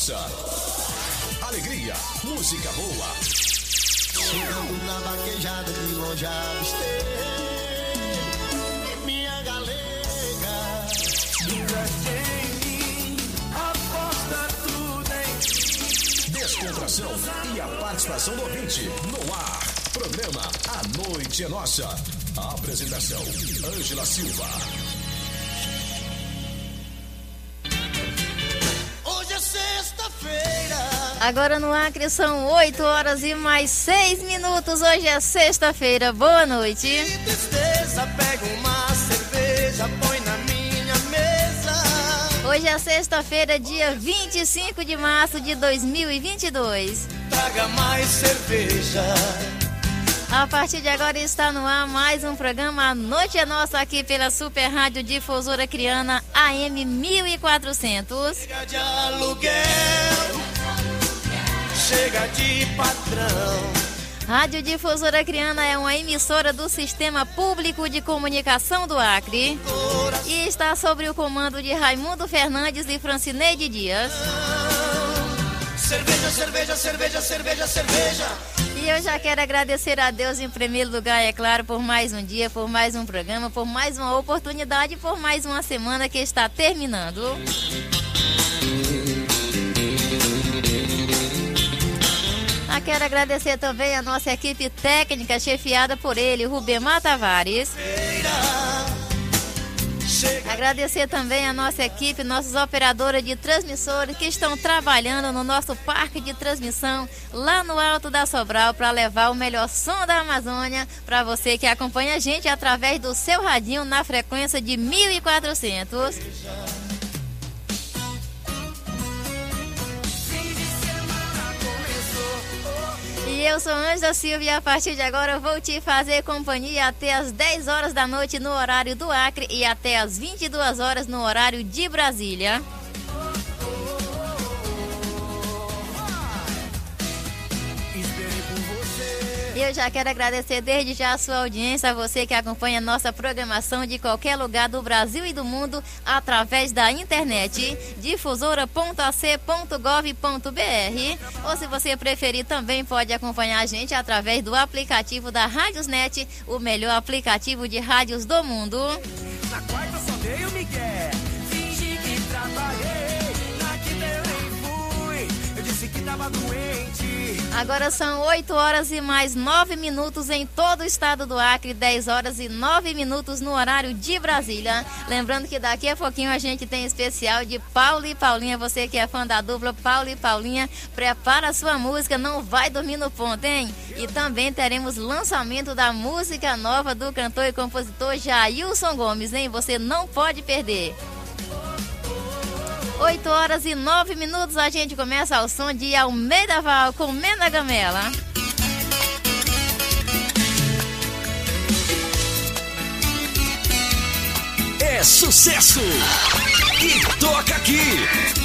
nossa. Alegria, música boa. Chegando na vaquejada de longe avistei minha galega. Investe em mim, aposta tudo em Descontração e a participação do ouvinte no ar. Programa A Noite é Nossa. A apresentação: Ângela Silva. Agora no Acre são 8 horas e mais 6 minutos. Hoje é sexta-feira. Boa noite. Que tristeza, pega uma cerveja, põe na minha mesa. Hoje é sexta-feira, dia 25 de março de 2022. Traga mais cerveja. A partir de agora está no ar mais um programa A Noite é Nossa aqui pela Super Rádio Difusora Criana AM 1400. Chega de aluguel, chega de patrão. Rádio Difusora Criana é uma emissora do Sistema Público de Comunicação do Acre e está sob o comando de Raimundo Fernandes e Francineide Dias. Cerveja, cerveja, cerveja, cerveja, cerveja. E eu já quero agradecer a Deus em primeiro lugar, é claro, por mais um dia, por mais um programa, por mais uma oportunidade, por mais uma semana que está terminando. Quero agradecer também a nossa equipe técnica, chefiada por ele, Rubemar Tavares. Agradecer também a nossa equipe, nossos operadores de transmissores que estão trabalhando no nosso parque de transmissão lá no Alto da Sobral para levar o melhor som da Amazônia para você que acompanha a gente através do seu radinho na frequência de 1400. E eu sou Ângela Silva e a partir de agora eu vou te fazer companhia até as 10 horas da noite no horário do Acre e até as 22 horas no horário de Brasília. Eu já quero agradecer desde já a sua audiência, a você que acompanha nossa programação de qualquer lugar do Brasil e do mundo através da internet difusora.ac.gov.br ou se você preferir também pode acompanhar a gente através do aplicativo da Rádiosnet, o melhor aplicativo de rádios do mundo. Na quarta só dei o Miguel. Fingi que trabalhei. Na quinta eu nem fui. Eu disse que tava doente. Agora são 8 horas e mais 9 minutos em todo o estado do Acre, 10 horas e 9 minutos no horário de Brasília. Lembrando que daqui a pouquinho a gente tem especial de Paulo e Paulinha. Você que é fã da dupla Paulo e Paulinha, prepara sua música, não vai dormir no ponto, hein? E também teremos lançamento da música nova do cantor e compositor Jailson Gomes, hein? Você não pode perder. 8 horas e 9 minutos, a gente começa ao som de Almeida Val com Mena Gamela. É sucesso! E toca aqui!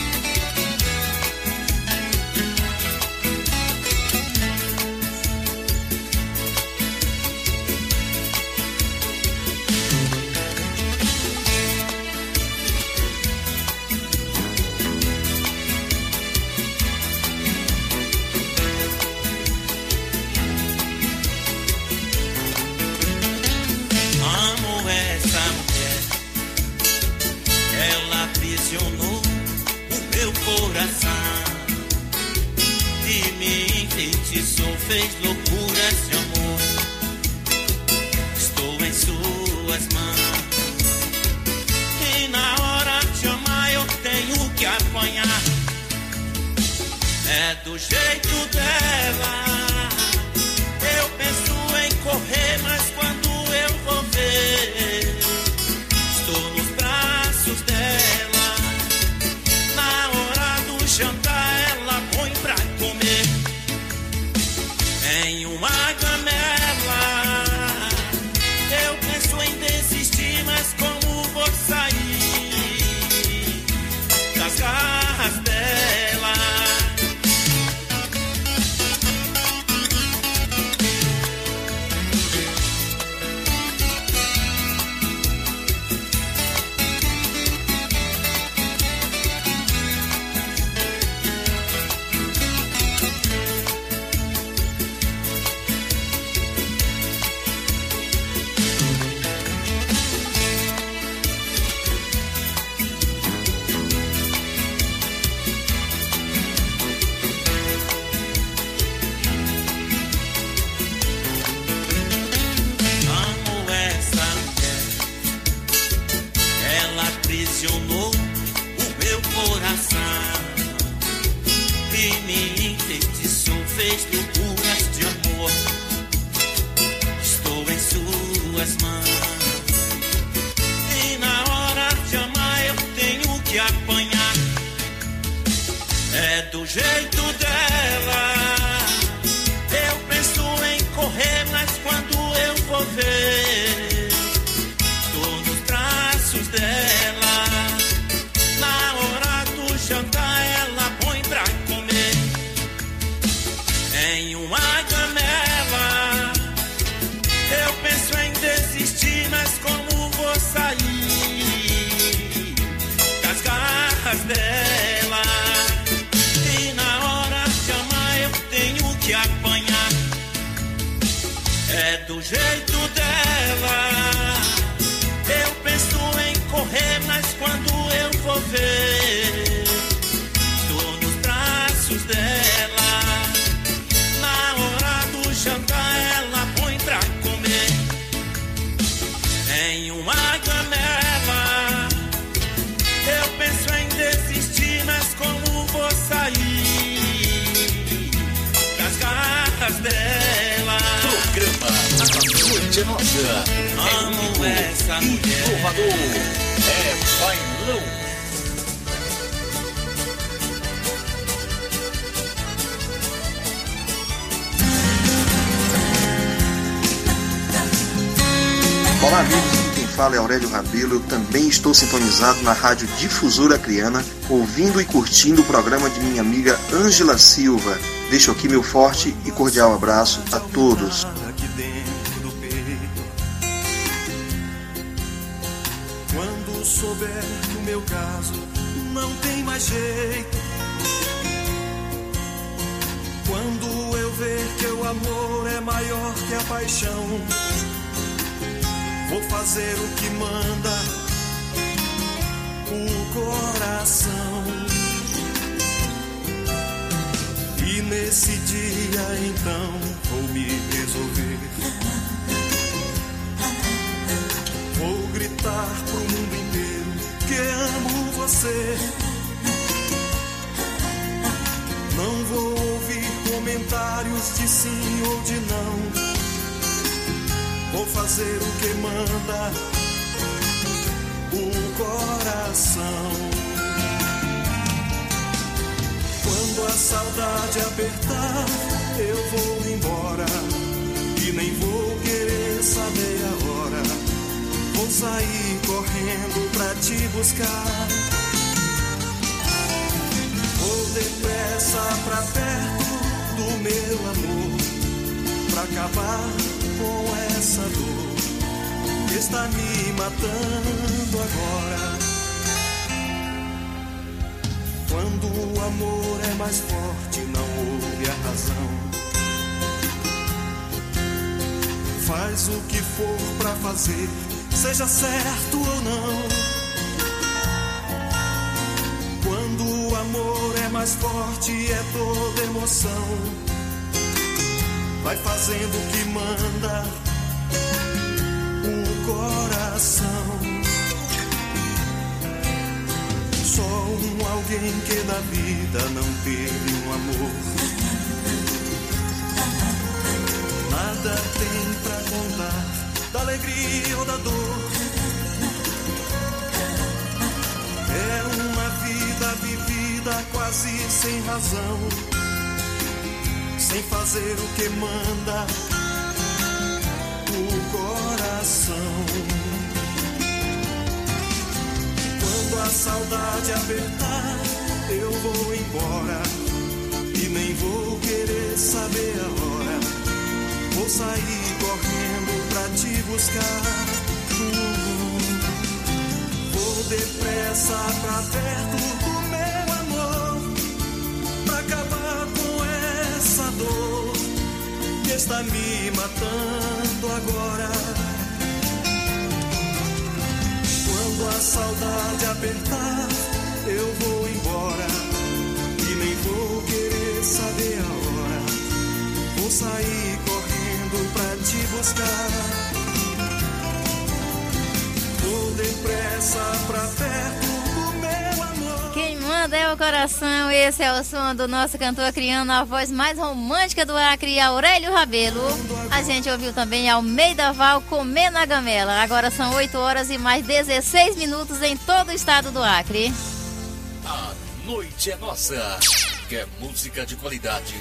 Noite é. Amo essa mulher. Inovador. É bailão. Olá, amigos. Quem fala é Aurélio Rabelo. Eu também estou sintonizado na Rádio Difusora Criana, ouvindo e curtindo o programa de minha amiga Ângela Silva. Deixo aqui meu forte e cordial abraço a todos. Do meu caso, não tem mais jeito. Quando eu ver que o amor é maior que a paixão, vou fazer o que manda o coração. E nesse dia então vou me resolver. Vou gritar pro mundo inteiro que amo você. Não vou ouvir comentários de sim ou de não. Vou fazer o que manda o coração. Quando a saudade apertar, eu vou embora e nem vou querer saber a. Vou sair correndo pra te buscar. Vou depressa pra perto do meu amor, pra acabar com essa dor que está me matando agora. Quando o amor é mais forte, não ouve a razão. Faz o que for pra fazer, seja certo ou não. Quando o amor é mais forte, é toda emoção. Vai fazendo o que manda o coração. Só um alguém que na vida não teve um amor. Nada tem pra contar da alegria ou da dor. É uma vida vivida quase sem razão, sem fazer o que manda o coração. Quando a saudade apertar, eu vou embora e nem vou querer saber a hora. Vou sair correndo pra te buscar. Vou depressa pra perto do meu amor, pra acabar com essa dor que está me matando agora. Quando a saudade apertar, eu vou embora e nem vou querer saber a hora. Vou sair correndo Vou depressa pra perto do meu amor. Quem manda é o coração. Esse é o som do nosso cantor criando a voz mais romântica do Acre, Aurélio Rabelo. A gente ouviu também Almeida Val comer na gamela. Agora são 8 horas e mais 16 minutos em todo o estado do Acre. A noite é nossa. Quer música de qualidade?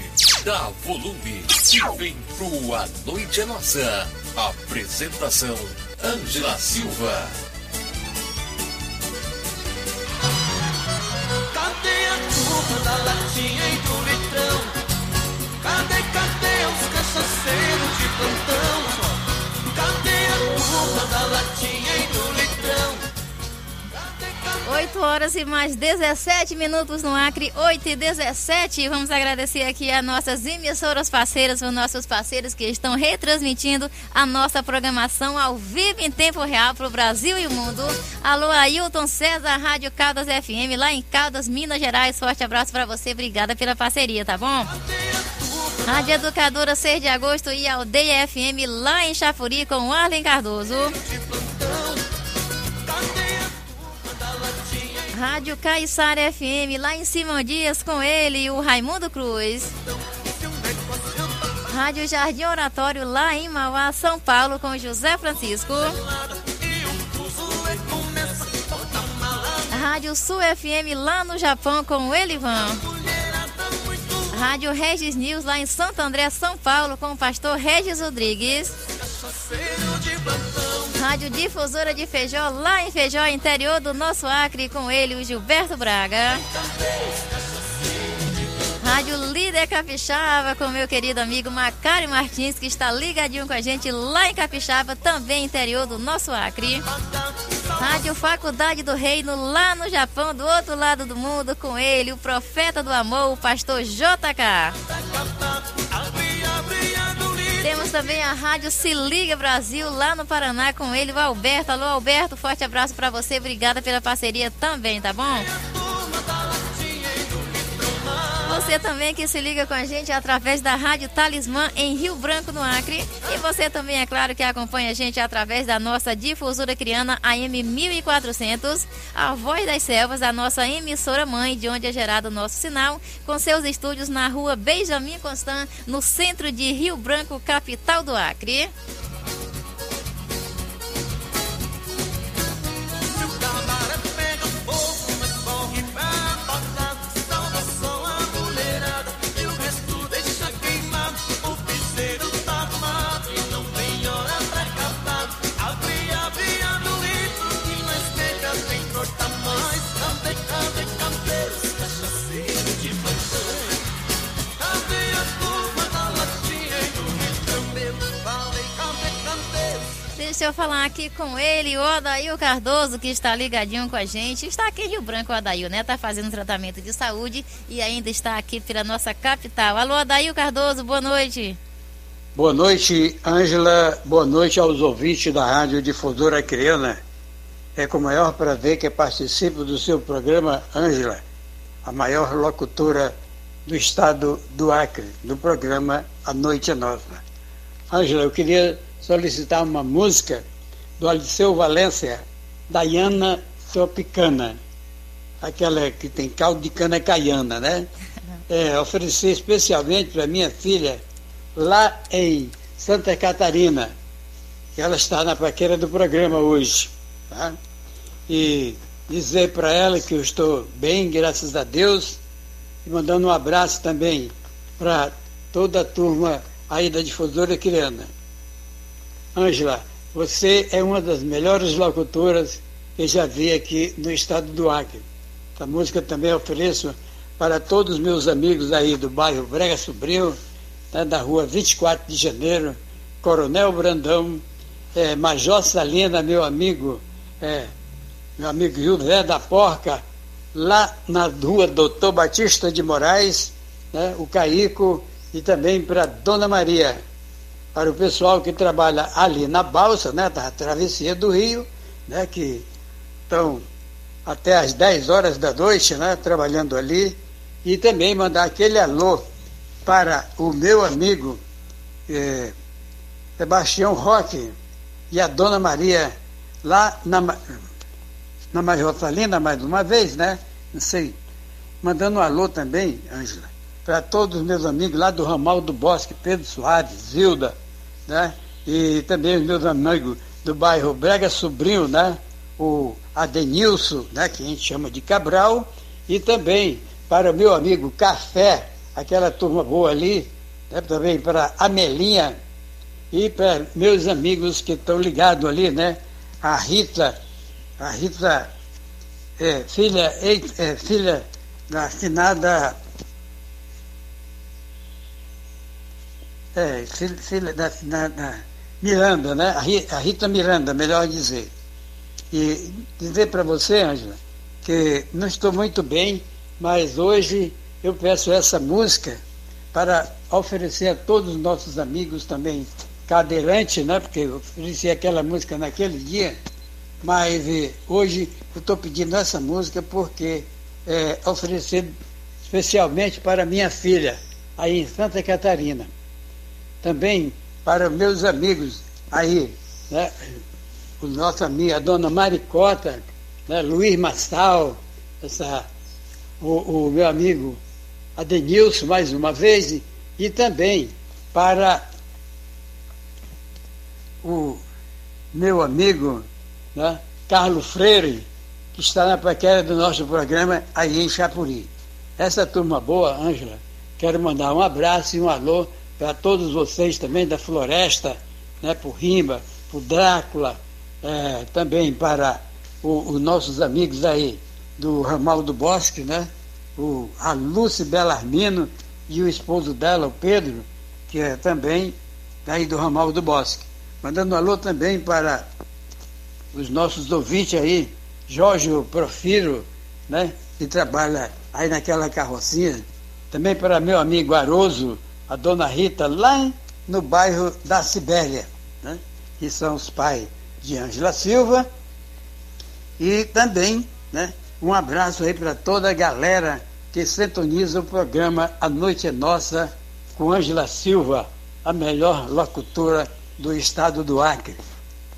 Dá volume e vem pro A Noite é Nossa. Apresentação: Ângela Silva. Cadê a culpa da latinha e do litrão? Cadê, cadê os cachaceiros de plantão? Cadê a culpa da latinha e do litrão? 8 horas e mais 17 minutos no Acre, 8 e 17. Vamos agradecer aqui a nossas emissoras parceiras, os nossos parceiros que estão retransmitindo a nossa programação ao vivo em tempo real para o Brasil e o mundo. Alô, Ailton César, Rádio Caldas FM, lá em Caldas, Minas Gerais. Forte abraço para você, obrigada pela parceria, tá bom? Rádio Educadora 6 de agosto e Aldeia FM lá em Chafuri com Arlen Cardoso. Rádio Caiçara FM, lá em Simão Dias, com ele, o Raimundo Cruz. Rádio Jardim Oratório, lá em Mauá, São Paulo, com José Francisco. Rádio Sul FM, lá no Japão, com o Elivan. Rádio Regis News, lá em Santo André, São Paulo, com o pastor Regis Rodrigues. Rádio Difusora de Feijó, lá em Feijó, interior do nosso Acre, com ele, o Gilberto Braga. Rádio Líder Capixaba, com meu querido amigo Macário Martins, que está ligadinho com a gente lá em Capixaba, também interior do nosso Acre. Rádio Faculdade do Reino, lá no Japão, do outro lado do mundo, com ele, o profeta do amor, o pastor JK. Temos também a Rádio Se Liga Brasil, lá no Paraná, com ele, o Alberto. Alô, Alberto, forte abraço para você. Obrigada pela parceria também, tá bom? Você também que se liga com a gente através da Rádio Talismã em Rio Branco, no Acre. E você também, é claro, que acompanha a gente através da nossa difusora criana AM 1400, a Voz das Selvas, a nossa emissora mãe, de onde é gerado o nosso sinal, com seus estúdios na rua Benjamin Constant, no centro de Rio Branco, capital do Acre. Deixa eu falar aqui com ele, o Odail Cardoso, que está ligadinho com a gente. Está aqui em Rio Branco, o Odail, né? Está fazendo tratamento de saúde e ainda está aqui pela nossa capital. Alô, Odail Cardoso, boa noite. Boa noite, Ângela. Boa noite aos ouvintes da Rádio Difusora Criana. É com o maior prazer que participo do seu programa, Ângela, a maior locutora do estado do Acre, do programa A Noite é Nossa. Ângela, eu queria solicitar uma música do Aliceu Valência, Dayana Tropicana, aquela que tem caldo de cana caiana, né? É, oferecer especialmente para minha filha, lá em Santa Catarina, que ela está na paqueira do programa hoje, tá? E dizer para ela que eu estou bem, graças a Deus, e mandando um abraço também para toda a turma aí da Difusora Criana. Ângela, você é uma das melhores locutoras que já vi aqui no estado do Acre. A música também ofereço para todos os meus amigos aí do bairro Brega Sobrinho, né, da rua 24 de janeiro, Coronel Brandão, é, Major Salina, meu amigo, é, meu amigo José da Porca, lá na rua Doutor Batista de Moraes, né, o Caico, e também para Dona Maria para o pessoal que trabalha ali na balsa, né, da travessia do Rio, né, que estão até às 10 horas da noite, né, trabalhando ali, e também mandar aquele alô para o meu amigo eh, Sebastião Roque e a Dona Maria lá na, na Major Salina, mais uma vez, né? Não sei. Mandando um alô também, Ângela, para todos os meus amigos lá do Ramal do Bosque, Pedro Soares, Zilda, né? E também os meus amigos do bairro Brega Sobrinho, né? O Adenilson, né? Que a gente chama de Cabral, e também para o meu amigo Café, aquela turma boa ali, né? também para a Melinha e para meus amigos que estão ligados ali, né? A Rita, a Rita, é, filha, é, filha da finada É, filha, filha da, da, Miranda, né? A Rita Miranda, melhor dizer. E dizer para você, Ângela, que não estou muito bem, mas hoje eu peço essa música para oferecer a todos os nossos amigos também cadeirantes, né? Porque eu ofereci aquela música naquele dia, mas eh, hoje eu estou pedindo essa música porque é oferecer especialmente para minha filha, aí em Santa Catarina também para meus amigos aí, né? o nosso amigo, a dona Maricota, né? Luiz Massal, essa, o, o meu amigo Adenilson, mais uma vez, e, também para o meu amigo né? Carlos Freire, que está na paquera do nosso programa aí em Chapuri. Essa turma boa, Ângela, quero mandar um abraço e um alô para todos vocês também da Floresta, né, por Rimba, por Drácula, é, também para os nossos amigos aí do Ramal do Bosque, né, o, a Lúcia Belarmino e o esposo dela, o Pedro, que é também daí do Ramal do Bosque. Mandando um alô também para os nossos ouvintes aí, Jorge Profiro, né, que trabalha aí naquela carrocinha, também para meu amigo Aroso, a dona Rita, lá no bairro da Sibéria, né? que são os pais de Ângela Silva. E também né, um abraço aí para toda a galera que sintoniza o programa A Noite é Nossa com Ângela Silva, a melhor locutora do estado do Acre.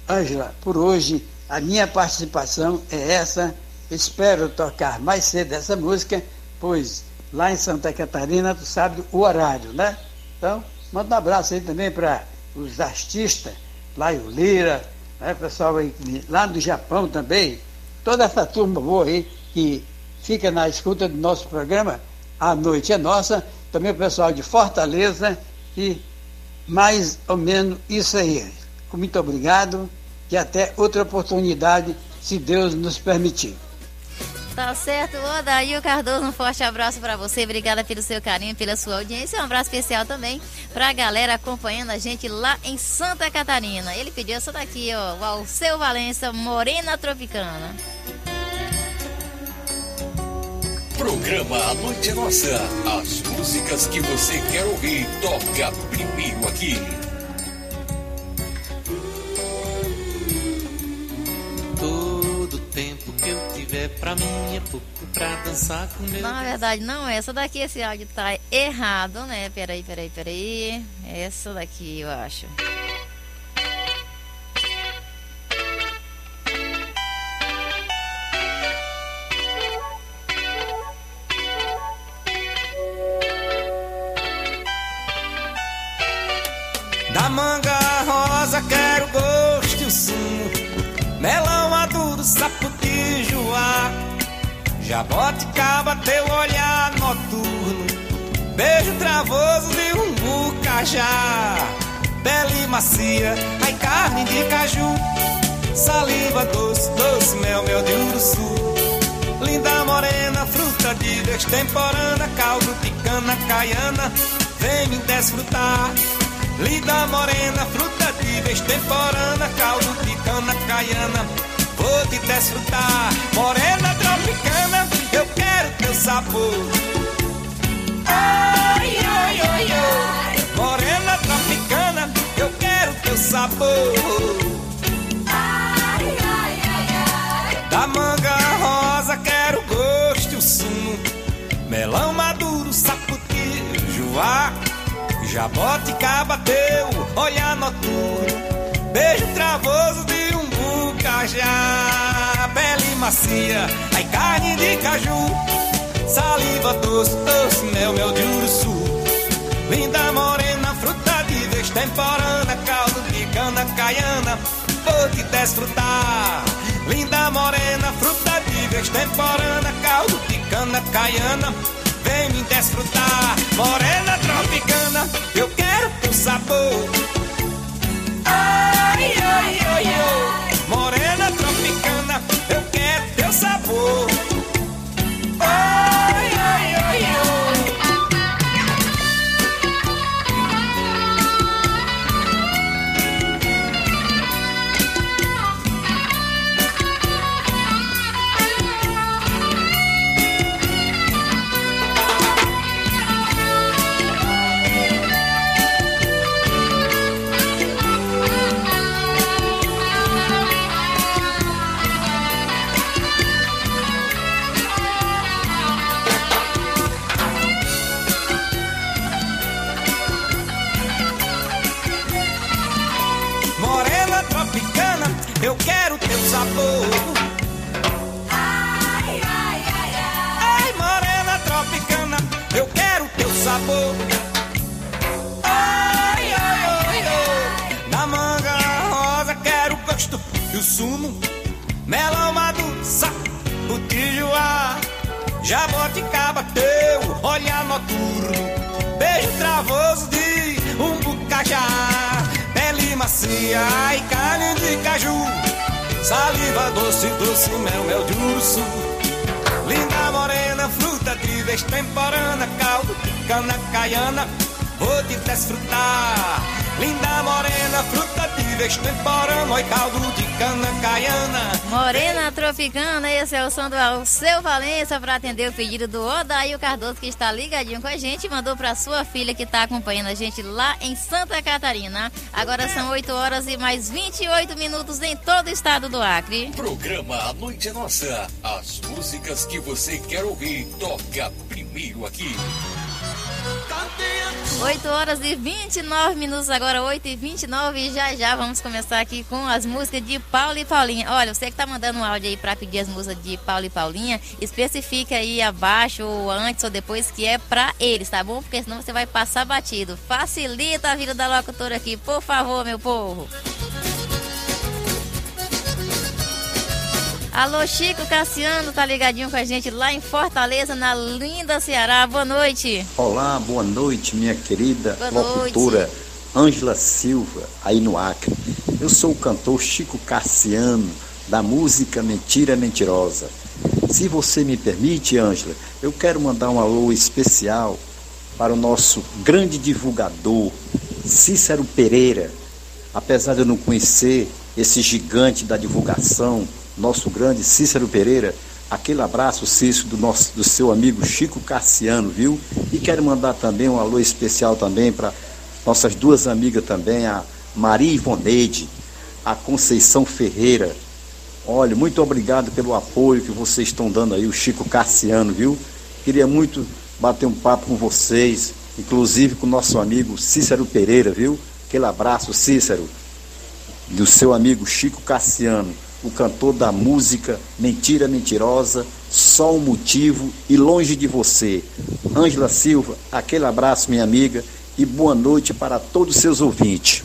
Ângela, por hoje a minha participação é essa. Espero tocar mais cedo essa música, pois lá em Santa Catarina, tu sabe o horário, né? Então, manda um abraço aí também para os artistas, lá em Lira, né, pessoal aí, lá do Japão também, toda essa turma boa aí que fica na escuta do nosso programa, A Noite é Nossa, também o pessoal de Fortaleza e mais ou menos isso aí. Muito obrigado e até outra oportunidade, se Deus nos permitir. Tá certo, Odail Cardoso, um forte abraço para você, obrigada pelo seu carinho, pela sua audiência, um abraço especial também para a galera acompanhando a gente lá em Santa Catarina. Ele pediu essa daqui, ó, o Alceu Valença, Morena Tropicana. Programa A Noite é Nossa. As músicas que você quer ouvir, toca primeiro aqui. Tiver pra mim é pouco pra dançar com meu. Na verdade, não, essa daqui, esse áudio tá errado, né? Peraí, peraí, peraí. Essa daqui, eu acho. Da manga Jaboticaba, teu olhar noturno. Beijo travoso de um bucajá Pele macia, ai carne de caju. Saliva doce, doce mel, mel de uruçu. Linda morena, fruta de destemporana Caldo de cana caiana, vem me desfrutar. Linda morena, fruta de destemporana Caldo de cana caiana, vou te desfrutar. Morena tropicana, eu teu sabor Ai, ai, ai, ai. Morena tropicana, eu quero teu sabor Ai, ai, ai, ai. Da manga rosa quero gosto e o sumo. Melão maduro, saputi, joá Jaboticaba teu olhar noturno Beijo travoso de um bucajá Pele macia, ai carne de caju Saliva doce, doce, mel, mel de uruçu Linda morena, fruta de destemporana Caldo de cana caiana, vou te desfrutar Linda morena, fruta de destemporana Caldo de cana caiana vem me desfrutar. Morena tropicana, eu quero teu sabor. Ai, ai, ai, ai. Morena tropicana, eu quero teu sabor. Alceu Valença para atender o pedido do Odaio Cardoso, que está ligadinho com a gente. Mandou para sua filha que está acompanhando a gente lá em Santa Catarina. Agora são 8 horas e mais 28 minutos em todo o estado do Acre. Programa A Noite é Nossa. As músicas que você quer ouvir, toca primeiro aqui. 8 horas e 29 minutos, agora 8 e 29 e já já vamos começar aqui com as músicas de Paulo e Paulinha. Olha, você que tá mandando um áudio aí pra pedir as músicas de Paulo e Paulinha, especifica aí abaixo ou antes ou depois que é pra eles, tá bom? Porque senão você vai passar batido. Facilita a vida da locutora aqui, por favor, meu povo. Alô, Chico Cassiano, tá ligadinho com a gente lá em Fortaleza, na linda Ceará. Boa noite. Olá, boa noite, minha querida Boa locutora Ângela Silva, aí no Acre. Eu sou o cantor Chico Cassiano, da música Mentira Mentirosa. Se você me permite, Ângela, eu quero mandar um alô especial para o nosso grande divulgador, Cícero Pereira. Apesar de eu não conhecer esse gigante da divulgação, nosso grande Cícero Pereira, aquele abraço, Cícero, do, nosso, do seu amigo Chico Cassiano, viu? E quero mandar também um alô especial também para nossas duas amigas também, a Maria Ivoneide, a Conceição Ferreira. Olha, muito obrigado pelo apoio que vocês estão dando aí, o Chico Cassiano, viu? Queria muito bater um papo com vocês, inclusive com o nosso amigo Cícero Pereira, viu? Aquele abraço, Cícero, do seu amigo Chico Cassiano, o cantor da música Mentira Mentirosa, Só um Motivo e Longe de Você. Ângela Silva, aquele abraço, minha amiga, e boa noite para todos os seus ouvintes.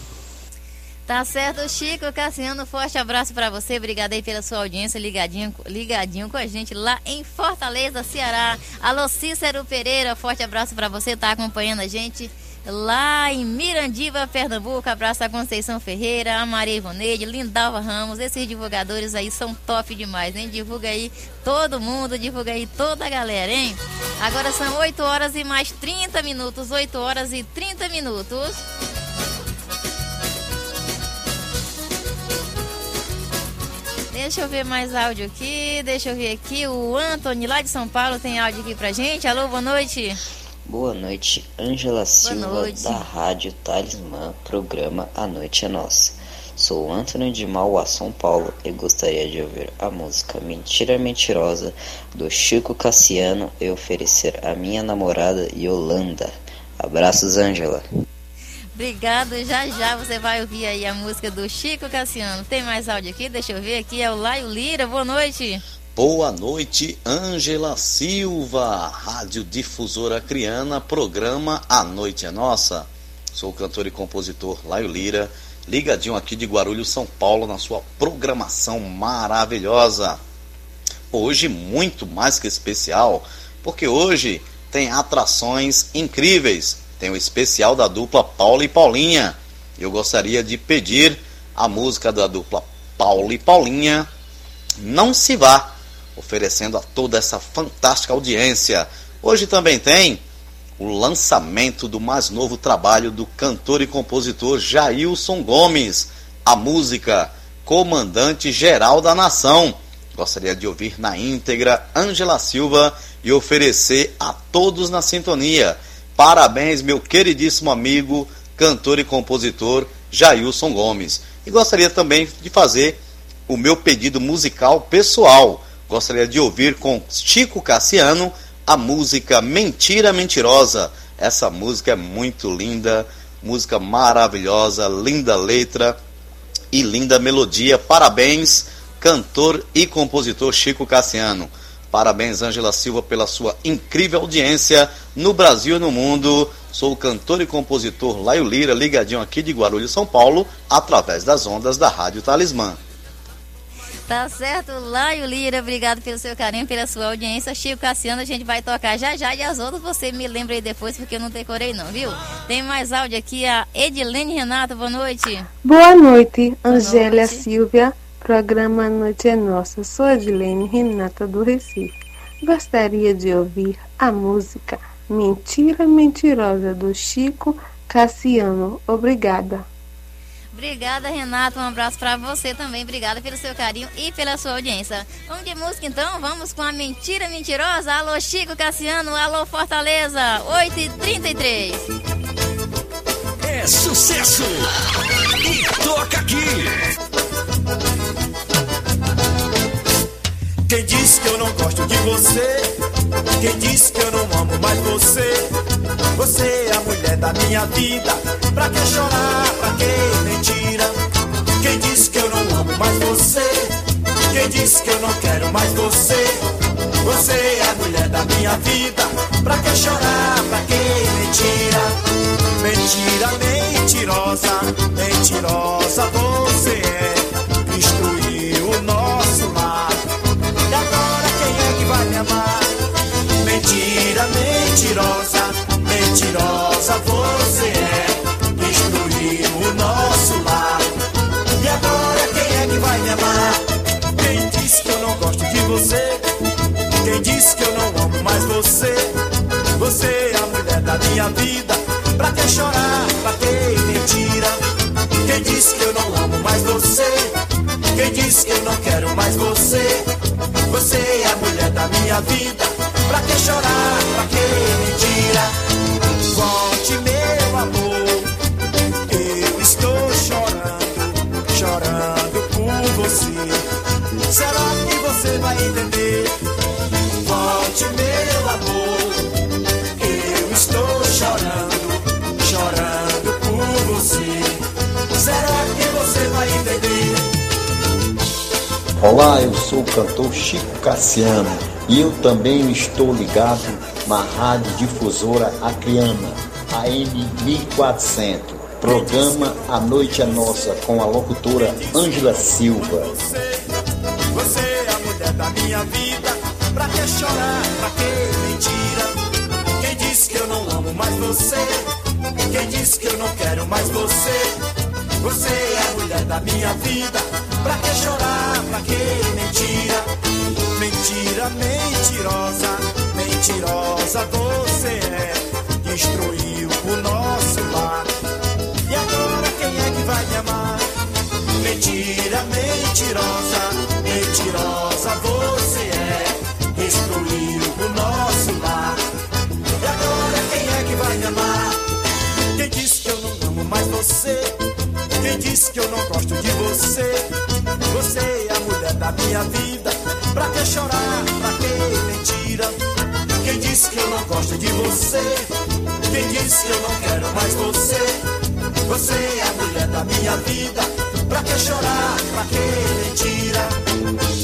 Tá certo, Chico Cassiano, forte abraço para você, obrigado aí pela sua audiência, ligadinho, ligadinho com a gente lá em Fortaleza, Ceará. Alô, Cícero Pereira, forte abraço para você, tá acompanhando a gente lá em Mirandiba, Pernambuco. Abraço a Conceição Ferreira, a Maria Ivoneide, Lindalva Ramos, esses divulgadores aí são top demais, hein? Divulga aí todo mundo, divulga aí toda a galera, hein? Agora são 8 horas e mais 30 minutos, 8 horas e 30 minutos. Deixa eu ver mais áudio aqui, deixa eu ver aqui. O Anthony lá de São Paulo tem áudio aqui pra gente. Alô, boa noite. Boa noite, Ângela Silva noite. da Rádio Talismã, programa A Noite é Nossa. Sou Antônio de Mauá, São Paulo e gostaria de ouvir a música Mentira Mentirosa do Chico Cassiano e oferecer a minha namorada Yolanda. Abraços, Ângela. Obrigado, já já você vai ouvir aí a música do Chico Cassiano. Tem mais áudio aqui? Deixa eu ver aqui. É o Laio Lira, boa noite. Boa noite, Ângela Silva, Rádio Difusora Criana, programa A Noite é Nossa. Sou o cantor e compositor Laio Lira, ligadinho aqui de Guarulhos, São Paulo, na sua programação maravilhosa. Hoje, muito mais que especial, porque hoje tem atrações incríveis. Tem o especial da dupla Paula e Paulinha. Eu gostaria de pedir a música da dupla Paula e Paulinha, Não Se Vá, oferecendo a toda essa fantástica audiência. Hoje também tem o lançamento do mais novo trabalho do cantor e compositor Jailson Gomes, a música Comandante Geral da Nação. Gostaria de ouvir na íntegra Ângela Silva e oferecer a todos na sintonia. Parabéns, meu queridíssimo amigo, cantor e compositor Jailson Gomes. E gostaria também de fazer o meu pedido musical pessoal. Gostaria de ouvir com Chico Cassiano a música Mentira Mentirosa. Essa música é muito linda, música maravilhosa, linda letra e linda melodia. Parabéns, cantor e compositor Chico Cassiano. Parabéns, Ângela Silva, pela sua incrível audiência no Brasil e no mundo. Sou o cantor e compositor Laio Lira, ligadinho aqui de Guarulhos, São Paulo, através das ondas da Rádio Talismã. Tá certo, Laio Lira, obrigado pelo seu carinho, pela sua audiência. Chico Cassiano, a gente vai tocar já já e as outras você me lembra aí depois, porque eu não decorei não, viu? Tem mais áudio aqui, a Edilene Renata, boa noite. Boa noite, Angélia Silvia, programa Noite é Nossa. Sou Edilene Renata do Recife. Gostaria de ouvir a música Mentira Mentirosa do Chico Cassiano. Obrigada. Obrigada, Renata. Um abraço para você também. Obrigada pelo seu carinho e pela sua audiência. Vamos de música então? Vamos com a Mentira Mentirosa. Alô, Chico Cassiano. Alô, Fortaleza. 8h33. É sucesso! E toca aqui! Quem disse que eu não gosto de você? Quem disse que eu não amo mais você? Você é a mulher da minha vida. Pra que chorar? Pra que mentira? Quem disse que eu não amo mais você? Quem disse que eu não quero mais você? Você é a mulher da minha vida. Pra que chorar? Pra que mentira? Mentira, mentirosa, mentirosa você é. Mentirosa, mentirosa você é. Destruiu o nosso lar. E agora quem é que vai me amar? Quem disse que eu não gosto de você? Quem disse que eu não amo mais você? Você é a mulher da minha vida. Pra que chorar? Pra que mentira? Quem disse que eu não amo mais você? Quem disse que eu não quero mais você? Você é a mulher da minha vida. Que chorar? Pra que mentira? Volte, meu amor. Eu estou chorando, chorando por você. Será que você vai entender? Volte, meu amor. Eu estou chorando, chorando por você. Será que você vai entender? Olá, eu sou o cantor Chico Cassiano e eu também estou ligado na Rádio Difusora Acriana, AM 1400. Programa A Noite é Nossa com a locutora Ângela Silva. Você é a mulher da minha vida. Pra que chorar? Pra que mentira? Quem disse que eu não amo mais você? Quem disse que eu não quero mais você? Você é a mulher da minha vida. Pra que chorar? Pra que mentira? Mentira, mentirosa, mentirosa você é. Destruiu o nosso lar. E agora quem é que vai me amar? Mentira, mentirosa, mentirosa você é. Destruiu o nosso lar. E agora quem é que vai me amar? Quem disse que eu não amo mais você? Quem disse que eu não gosto de você? Você é a mulher da minha vida. Pra que chorar? Pra que mentira? Quem disse que eu não gosto de você? Quem disse que eu não quero mais você? Você é a mulher da minha vida. Pra que chorar? Pra que mentira?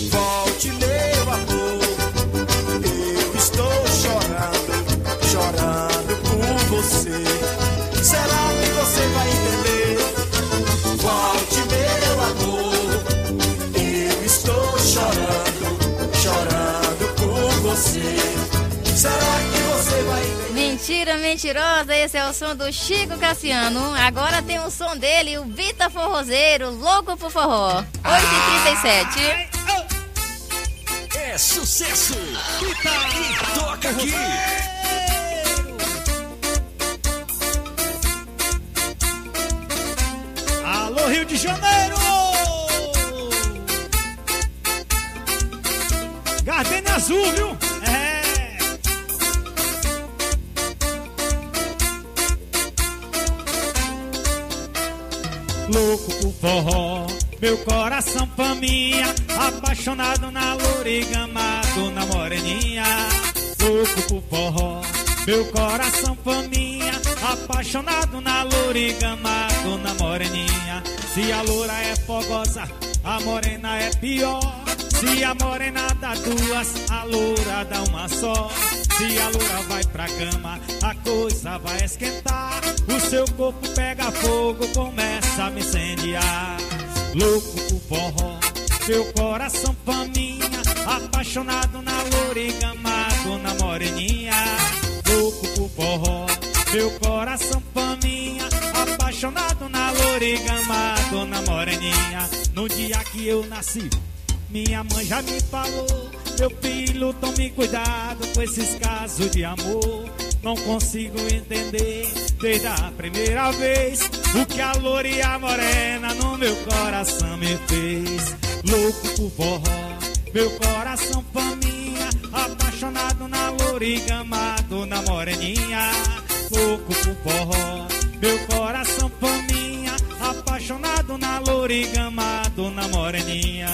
Mentirosa, esse é o som do Chico Cassiano. Agora tem o som dele, o Vita Forrozeiro, louco pro forró. 8h37. É sucesso! Vita e toca aqui! Alô, Rio de Janeiro! Gardenia azul, viu? Louco por forró, meu coração faminha, apaixonado na loura amado na moreninha. Louco por forró, meu coração faminha, apaixonado na loura amado na moreninha. Se a loura é fogosa, a morena é pior. Se a morena dá duas, a loura dá uma só. Se a loura vai pra cama, a coisa vai esquentar. O seu corpo pega fogo, começa a me incendiar. Louco por forró, meu coração faminha. Apaixonado na loura e gamado na moreninha. Louco por forró, meu coração faminha. Apaixonado na loura e gamado na moreninha. No dia que eu nasci. Minha mãe já me falou, meu filho, tome cuidado com esses casos de amor. Não consigo entender desde a primeira vez o que a loura e a morena no meu coração me fez. Louco por forró, meu coração faminha, apaixonado na loura e gamado na moreninha. Louco por forró, meu coração faminha, apaixonado na loura e gamado na moreninha.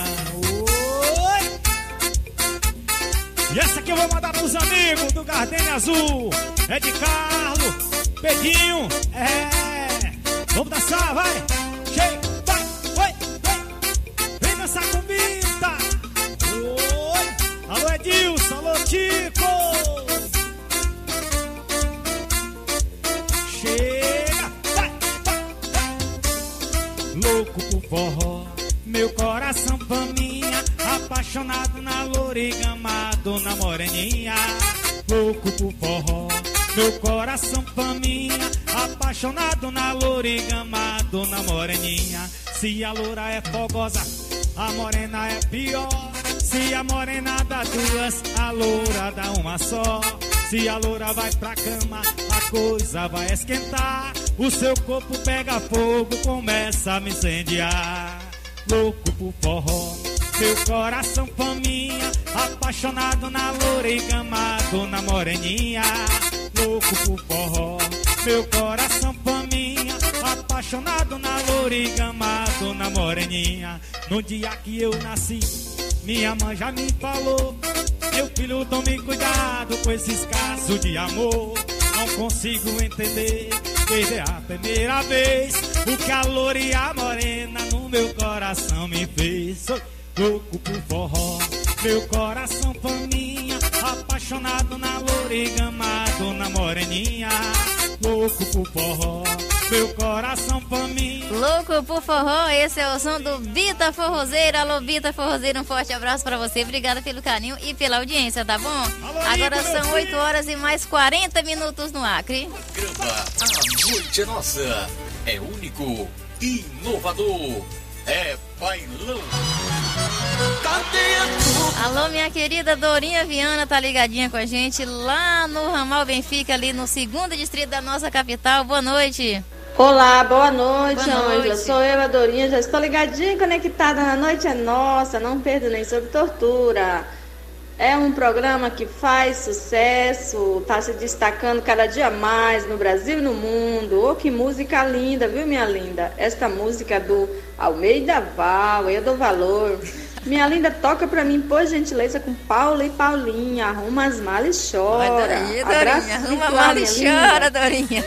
E essa aqui eu vou mandar pros amigos do Gardenia Azul. É de Carlos, Pedinho, é. Vamos dançar, vai. Chega, vai, vai, vai. Vem dançar comigo. Meu coração faminha, apaixonado na loura e gamado na moreninha. Se a loura é fogosa, a morena é pior. Se a morena dá duas, a loura dá uma só. Se a loura vai pra cama, a coisa vai esquentar. O seu corpo pega fogo, começa a me incendiar. Louco por forró, meu coração faminha, apaixonado na loura e gamado na moreninha. Louco por forró, meu coração faminha, apaixonado na loura e gamado na moreninha. No dia que eu nasci, minha mãe já me falou. Meu filho, tome cuidado com esses casos de amor. Não consigo entender desde a primeira vez o loura e a morena no meu coração me fez. Sou louco por forró, meu coração faminha, apaixonado na loura e gamado na moreninha. Louco por forró, meu coração faminha. Louco por forró, esse é o som do Vita Forrozeiro. Alô, Vita Forrozeiro, um forte abraço pra você. Obrigada pelo carinho e pela audiência, tá bom? Alô, Agora meu são 8 horas e mais 40 minutos no Acre. Programa A Noite é Nossa. É único, inovador. É bailão. Alô, minha querida Dorinha Viana, tá ligadinha com a gente lá no Ramal Benfica, ali no segundo distrito da nossa capital. Boa noite. Olá, boa noite, Ângela. Sou eu, a Dorinha. Já estou ligadinha, conectada na Noite é Nossa. Não perdo nem sobre tortura. É um programa que faz sucesso, está se destacando cada dia mais no Brasil e no mundo. Oh, que música linda, viu, minha linda? Esta música do Almeida Val, eu dou valor. Minha linda, toca pra mim, por gentileza, com Paula e Paulinha. Arruma as malas e chora. Aí, Abraço Dorinha, arruma virtual, mal e chora, Dorinha.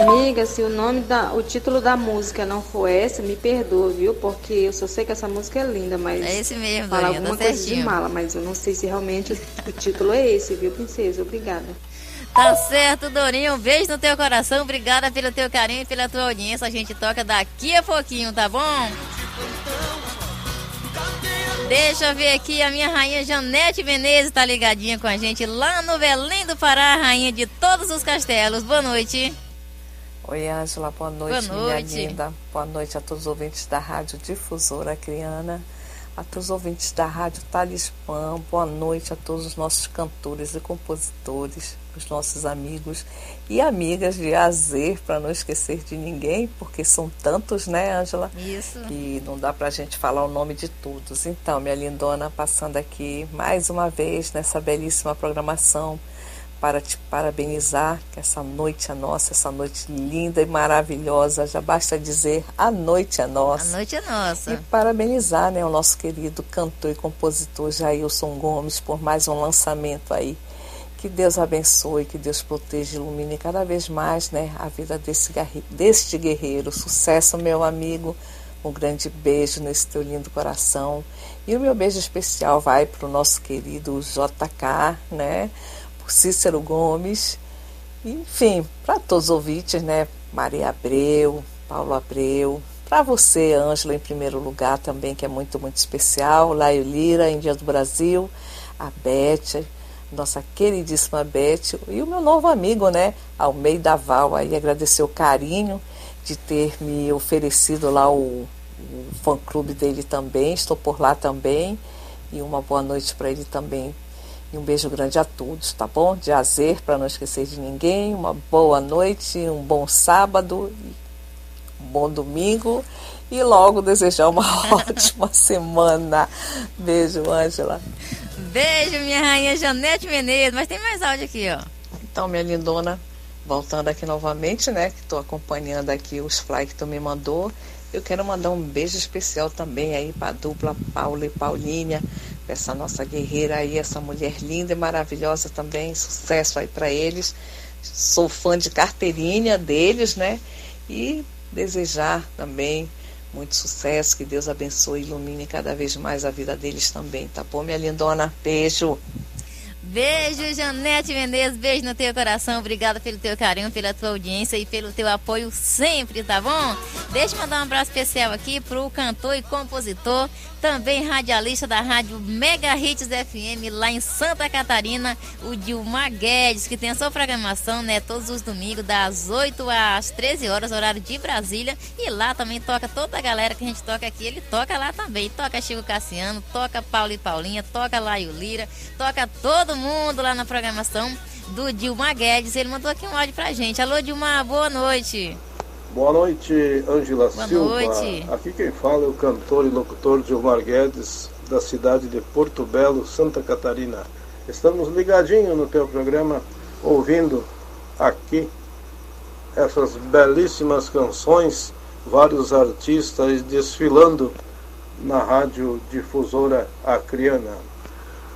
Amiga, se o nome da, o título da música não for essa, me perdoa, viu? Porque eu só sei que essa música é linda, mas É esse mesmo, fala Dorinha, alguma tá coisa de certinho. mala, mas eu não sei se realmente o título é esse, viu, princesa? Obrigada. Tá certo, Dorinha. Um beijo no teu coração. Obrigada pelo teu carinho e pela tua audiência. A gente toca daqui a pouquinho, tá bom? Deixa eu ver aqui, a minha rainha Janete Menezes tá ligadinha com a gente lá no Belém do Pará, rainha de todos os castelos. Boa noite. Oi, Ângela, boa noite, Boa noite. minha linda. Boa noite a todos os ouvintes da Rádio Difusora Criana, a todos os ouvintes da Rádio Talismã, boa noite a todos os nossos cantores e compositores, os nossos amigos e amigas de Azer, para não esquecer de ninguém, porque são tantos, né, Ângela? Isso. Que não dá pra gente falar o nome de todos. Então, minha lindona, passando aqui mais uma vez nessa belíssima programação para te parabenizar, que essa noite é nossa, essa noite linda e maravilhosa. Já basta dizer, a noite é nossa. A noite é nossa. E parabenizar né, o nosso querido cantor e compositor Jailson Gomes por mais um lançamento aí. Que Deus abençoe, que Deus proteja e ilumine cada vez mais né, a vida desse, deste guerreiro. Sucesso, meu amigo. Um grande beijo nesse teu lindo coração. E o meu beijo especial vai para o nosso querido JK, né? Cícero Gomes. Enfim, para todos os ouvintes, né? Maria Abreu, Paulo Abreu. Para você, Ângela, em primeiro lugar também, que é muito, muito especial. Laio Lira, Índia do Brasil. A Beth, nossa queridíssima Beth. E o meu novo amigo, né? Almeida Val. Aí agradecer o carinho de ter me oferecido lá o, o fã-clube dele também. Estou por lá também. E uma boa noite para ele também. E um beijo grande a todos, tá bom? De azer, para não esquecer de ninguém. Uma boa noite, um bom sábado, um bom domingo. E logo desejar uma ótima semana. Beijo, Ângela. Beijo, minha rainha Janete Menezes. Mas tem mais áudio aqui, ó. Então, minha lindona, voltando aqui novamente, né? Que estou acompanhando aqui os fly que tu me mandou. Eu quero mandar um beijo especial também aí para a dupla Paula e Paulinha, essa nossa guerreira aí, essa mulher linda e maravilhosa também. Sucesso aí para eles. Sou fã de carteirinha deles, né? E desejar também muito sucesso, que Deus abençoe e ilumine cada vez mais a vida deles também, tá bom, minha lindona? Beijo. Beijo, Janete Menezes. Beijo no teu coração. Obrigada pelo teu carinho, pela tua audiência e pelo teu apoio sempre, tá bom? Deixa eu mandar um abraço especial aqui pro cantor e compositor, também radialista da rádio Mega Hits FM lá em Santa Catarina, o Dilmar Guedes, que tem a sua programação, né, todos os domingos, das 8 às 13 horas, horário de Brasília. E lá também toca toda a galera que a gente toca aqui, ele toca lá também. Toca Chico Cassiano, toca Paulo e Paulinha, toca Laio Lira, toca todo mundo lá na programação do Dilma Guedes. Ele mandou aqui um áudio pra gente. Alô, Dilma, boa noite. Boa noite, Ângela Boa Silva. noite. Aqui quem fala é o cantor e locutor Gilmar Guedes, da cidade de Porto Belo, Santa Catarina. Estamos ligadinhos no teu programa, ouvindo aqui essas belíssimas canções, vários artistas desfilando na rádio difusora Acriana.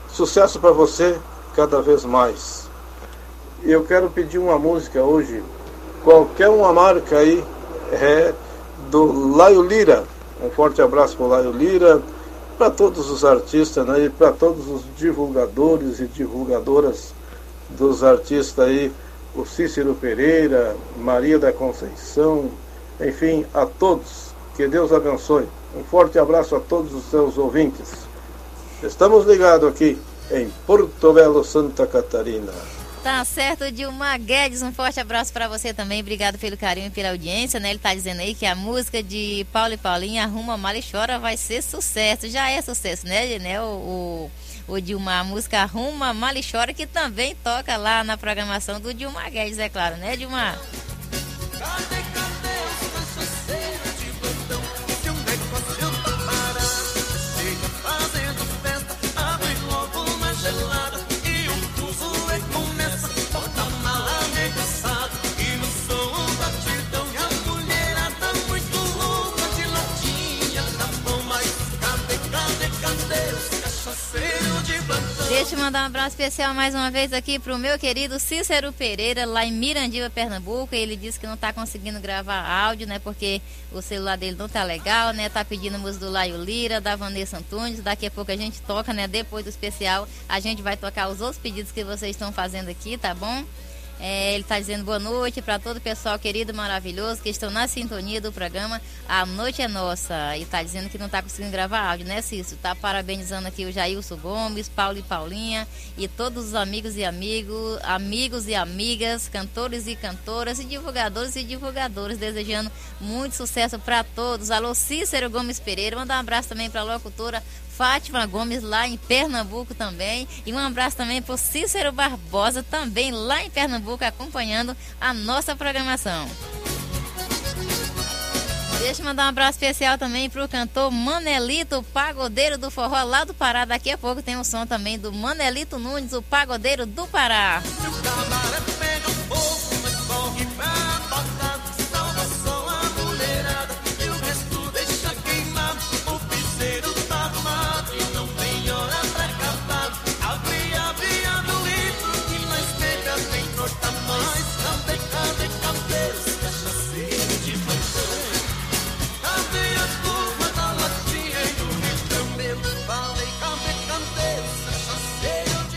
Sucesso para você cada vez mais. Eu quero pedir uma música hoje qualquer uma marca aí é do Laio Lira. Um forte abraço para o Laio Lira, para todos os artistas né, e para todos os divulgadores e divulgadoras dos artistas aí, o Cícero Pereira, Maria da Conceição, enfim, a todos. Que Deus abençoe. Um forte abraço a todos os seus ouvintes. Estamos ligados aqui em Porto Belo, Santa Catarina. Tá certo, Dilma Guedes, um forte abraço pra você também. Obrigado pelo carinho e pela audiência, né? Ele tá dizendo aí que a música de Paulo e Paulinha, Arruma Mal e Chora, vai ser sucesso. Já é sucesso, né, né? O, o, o Dilma, a música Arruma Mal e Chora, que também toca lá na programação do Dilma Guedes, é claro, né, Dilma? Fazendo mandar um abraço especial mais uma vez aqui pro meu querido Cícero Pereira, lá em Mirandiba, Pernambuco. Ele disse que não tá conseguindo gravar áudio, né? Porque o celular dele não tá legal, né? Tá pedindo música do Laio Lira, da Vanessa Antunes. Daqui a pouco a gente toca, né? Depois do especial, a gente vai tocar os outros pedidos que vocês estão fazendo aqui, tá bom? É, ele está dizendo boa noite para todo o pessoal querido, maravilhoso, que estão na sintonia do programa A Noite é Nossa. E está dizendo que não está conseguindo gravar áudio, né, Cício? Está parabenizando aqui o Jailson Gomes, Paulo e Paulinha e todos os amigos e amigos, amigos e amigas, cantores e cantoras e divulgadores e divulgadores, desejando muito sucesso para todos. Alô, Cícero Gomes Pereira, manda um abraço também para a locutora Fátima Gomes, lá em Pernambuco também. E um abraço também para o Cícero Barbosa, também lá em Pernambuco, acompanhando a nossa programação. Deixa eu mandar um abraço especial também para o cantor Manelito, pagodeiro do forró lá do Pará. Daqui a pouco tem um som também do Manelito Nunes, o pagodeiro do Pará.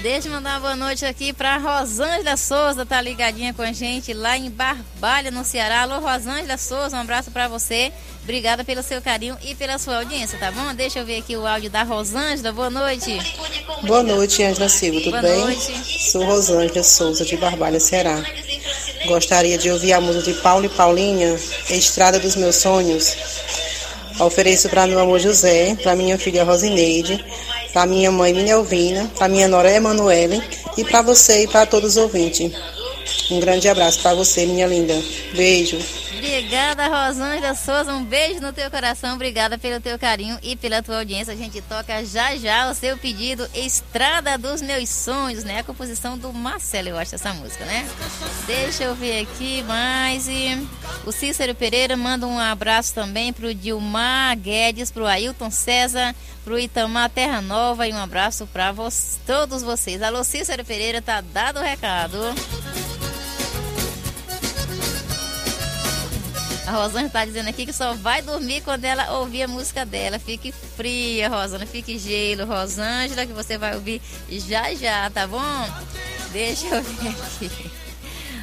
Deixa eu mandar uma boa noite aqui para Rosângela Souza, tá ligadinha com a gente lá em Barbalha, no Ceará. Alô, Rosângela Souza, um abraço para você. Obrigada pelo seu carinho e pela sua audiência, tá bom? Deixa eu ver aqui o áudio da Rosângela. Boa noite. Boa noite, Angela Silva, tudo Boa bem? noite. Sou Rosângela Souza, de Barbalha, Ceará. Gostaria de ouvir a música de Paulo e Paulinha, Estrada dos Meus Sonhos. Ofereço para meu amor José, para minha filha Rosineide, para minha mãe Minelvina, para minha nora Emanuele e para você e para todos os ouvintes. Um grande abraço para você, minha linda. Beijo. Obrigada, Rosângela Souza. Um beijo no teu coração. Obrigada pelo teu carinho e pela tua audiência. A gente toca já já o seu pedido Estrada dos Meus Sonhos, né? A composição do Marcelo, eu acho, essa música, né? Deixa eu ver aqui mais. E o Cícero Pereira manda um abraço também pro Dilmar Guedes, pro Ailton César, pro Itamar Terra Nova e um abraço para vo todos vocês. Alô, Cícero Pereira, tá dado o recado. A Rosana está dizendo aqui que só vai dormir quando ela ouvir a música dela. Fique fria, Rosana, fique gelo. Rosângela, que você vai ouvir já já, tá bom? Deixa eu ver aqui.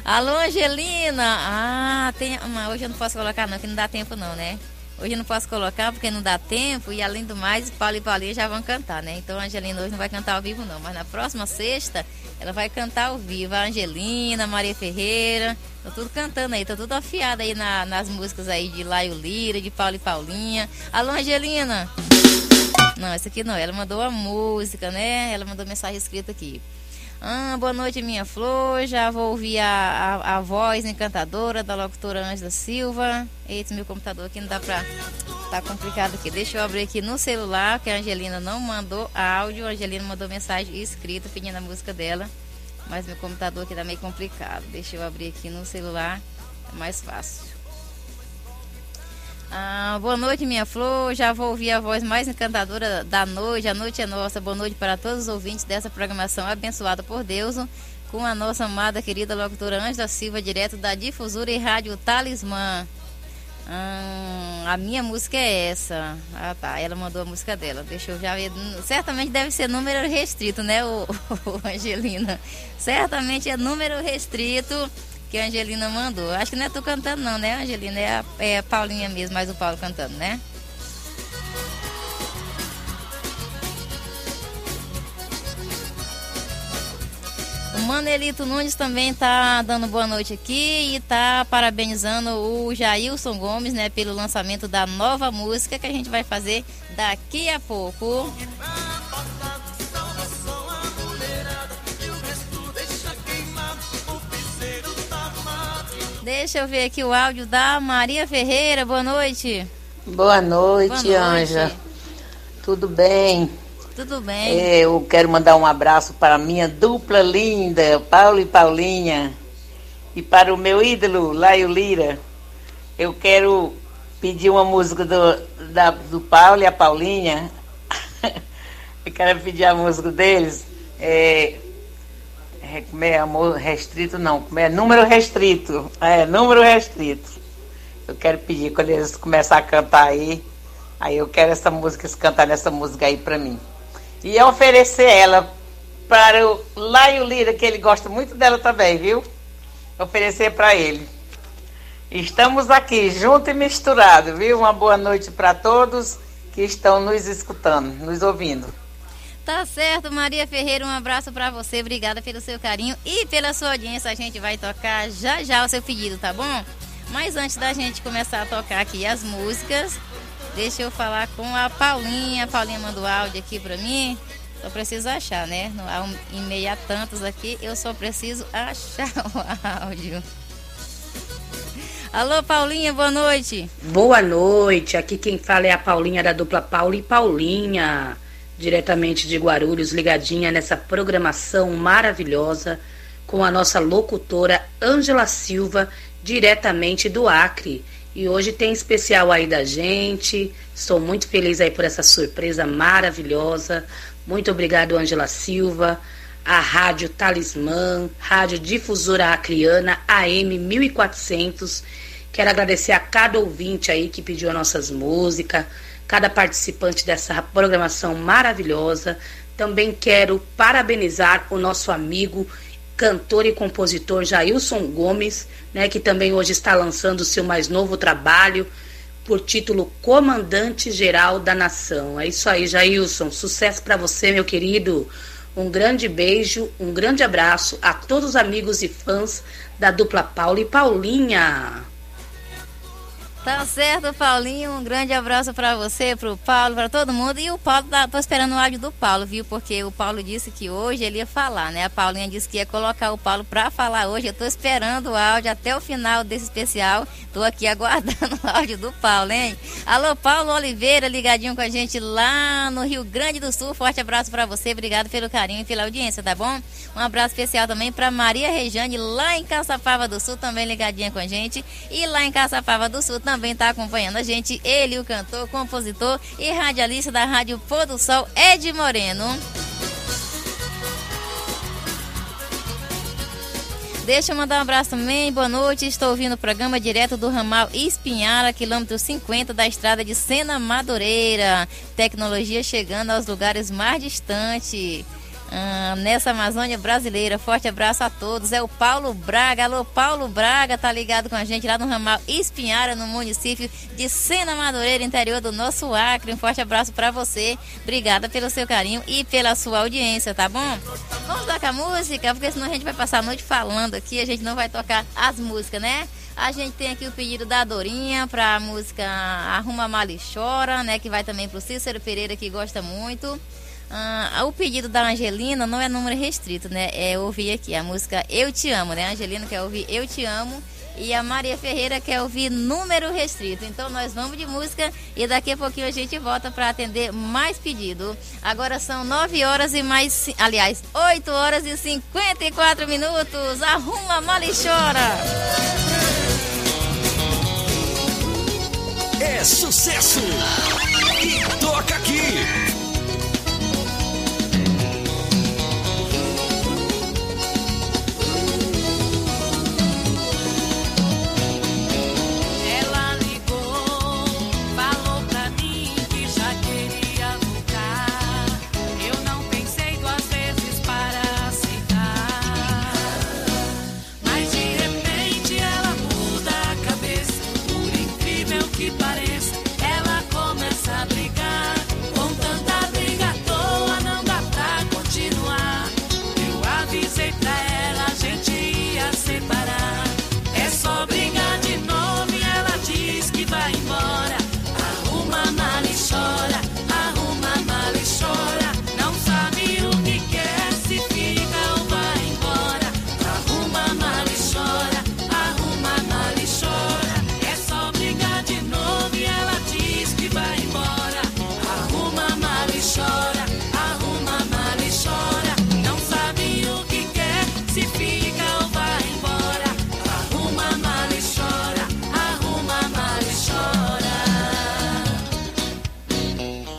Alô, Angelina! Ah, tem. Mas hoje eu não posso colocar, não, que não dá tempo, não, né? Hoje eu não posso colocar porque não dá tempo e além do mais, Paulo e Paulinha já vão cantar, né? Então a Angelina hoje não vai cantar ao vivo não, mas na próxima sexta ela vai cantar ao vivo. A Angelina, Maria Ferreira, tô tudo cantando aí, tô tudo afiada aí na- nas músicas aí de Laio Lira, de Paulo e Paulinha. Alô, Angelina! Não, essa aqui não, ela mandou a música, né? Ela mandou mensagem escrita aqui. Ah, boa noite, minha flor. Já vou ouvir a, a, a voz encantadora da locutora Ângela Silva. Eita, meu computador aqui não dá pra. Tá complicado aqui. Deixa eu abrir aqui no celular, que a Angelina não mandou áudio. A Angelina mandou mensagem escrita pedindo a música dela. Mas meu computador aqui tá meio complicado. Deixa eu abrir aqui no celular. É mais fácil. Ah, boa noite, minha flor. Já vou ouvir a voz mais encantadora da noite. A noite é nossa. Boa noite para todos os ouvintes dessa programação abençoada por Deus. Com a nossa amada querida locutora Ângela Silva, direto da Difusora e Rádio Talismã. Ah, a minha música é essa. Ah, tá. Ela mandou a música dela. Deixa eu já ver. Certamente deve ser número restrito, né, o, o Angelina? Certamente é número restrito que a Angelina mandou. Acho que não é tu cantando, não, né, Angelina? É a, é a Paulinha mesmo, mais o Paulo cantando, né? O Manelito Nunes também tá dando boa noite aqui e tá parabenizando o Jailson Gomes, né, pelo lançamento da nova música que a gente vai fazer daqui a pouco. Deixa eu ver aqui o áudio da Maria Ferreira. Boa noite. Boa noite, Boa noite. Anja. Tudo bem? Tudo bem? É, eu quero mandar um abraço para a minha dupla linda, Paulo e Paulinha. E para o meu ídolo, Laio Lira. Eu quero pedir uma música do, da- do Paulo e a Paulinha. eu quero pedir a música deles. É, é, como é amor restrito? Não, como é número restrito. É, número restrito. Eu quero pedir, quando eles começarem a cantar aí, aí eu quero essa música, eles cantarem essa música aí pra mim. E oferecer ela para o Laio Lira, que ele gosta muito dela também, viu? oferecer para ele. Estamos aqui, junto e misturado, viu? Uma boa noite para todos que estão nos escutando, nos ouvindo. Tá certo, Maria Ferreira, um abraço para você. Obrigada pelo seu carinho e pela sua audiência. A gente vai tocar já já o seu pedido, tá bom? Mas antes da gente começar a tocar aqui as músicas, deixa eu falar com a Paulinha. A Paulinha mandou áudio aqui para mim. Só preciso achar, né? Em meio a tantos aqui, eu só preciso achar o áudio. Alô, Paulinha, boa noite. Boa noite. Aqui quem fala é a Paulinha da dupla Paula e Paulinha, diretamente de Guarulhos, ligadinha nessa programação maravilhosa com a nossa locutora Ângela Silva, diretamente do Acre. E hoje tem especial aí da gente. Estou muito feliz aí por essa surpresa maravilhosa. Muito obrigado, Ângela Silva a Rádio Talismã, Rádio Difusora Acriana, AM 1400. Quero agradecer a cada ouvinte aí que pediu as nossas músicas, cada participante dessa programação maravilhosa. Também quero parabenizar o nosso amigo, cantor e compositor Jailson Gomes, né, que também hoje está lançando o seu mais novo trabalho por título Comandante Geral da Nação. É isso aí, Jailson. Sucesso para você, meu querido. Um grande beijo, um grande abraço a todos os amigos e fãs da dupla Paulo e Paulinha. Tá certo, Paulinho. Um grande abraço para você, pro Paulo, para todo mundo. E o Paulo, tá, tô esperando o áudio do Paulo, viu? Porque o Paulo disse que hoje ele ia falar, né? A Paulinha disse que ia colocar o Paulo para falar hoje. Eu tô esperando o áudio até o final desse especial. Tô aqui aguardando o áudio do Paulo, hein? Alô, Paulo Oliveira, ligadinho com a gente lá no Rio Grande do Sul. Forte abraço para você. Obrigado pelo carinho e pela audiência, tá bom? Um abraço especial também para Maria Rejane, lá em Caçapava do Sul, também ligadinha com a gente. E lá em Caçapava do Sul também também está acompanhando a gente, ele, o cantor, compositor e radialista da Rádio Pôr do Sol, Ed Moreno. Deixa eu mandar um abraço também, boa noite. Estou ouvindo o programa direto do ramal Espinhara, quilômetro 50 da estrada de Sena Madureira. Tecnologia chegando aos lugares mais distantes ah, nessa Amazônia brasileira. Forte abraço a todos. É o Paulo Braga. Alô, Paulo Braga, tá ligado com a gente lá no ramal Espinhara, no município de Sena Madureira, interior do nosso Acre. Um forte abraço para você. Obrigada pelo seu carinho e pela sua audiência, tá bom? Vamos tocar música, porque senão a gente vai passar a noite falando aqui, a gente não vai tocar as músicas, né? A gente tem aqui o pedido da Dorinha para a música Arruma Mali Chora, né? Que vai também pro Cícero Pereira, que gosta muito. Ah, o pedido da Angelina não é número restrito, né? É ouvir aqui a música Eu Te Amo, né? A Angelina quer ouvir Eu Te Amo e a Maria Ferreira quer ouvir número restrito. Então nós vamos de música e daqui a pouquinho a gente volta para atender mais pedido. Agora são 9 horas e mais, aliás, 8 horas e 54 minutos. Arruma, mole e chora. É sucesso! E toca aqui!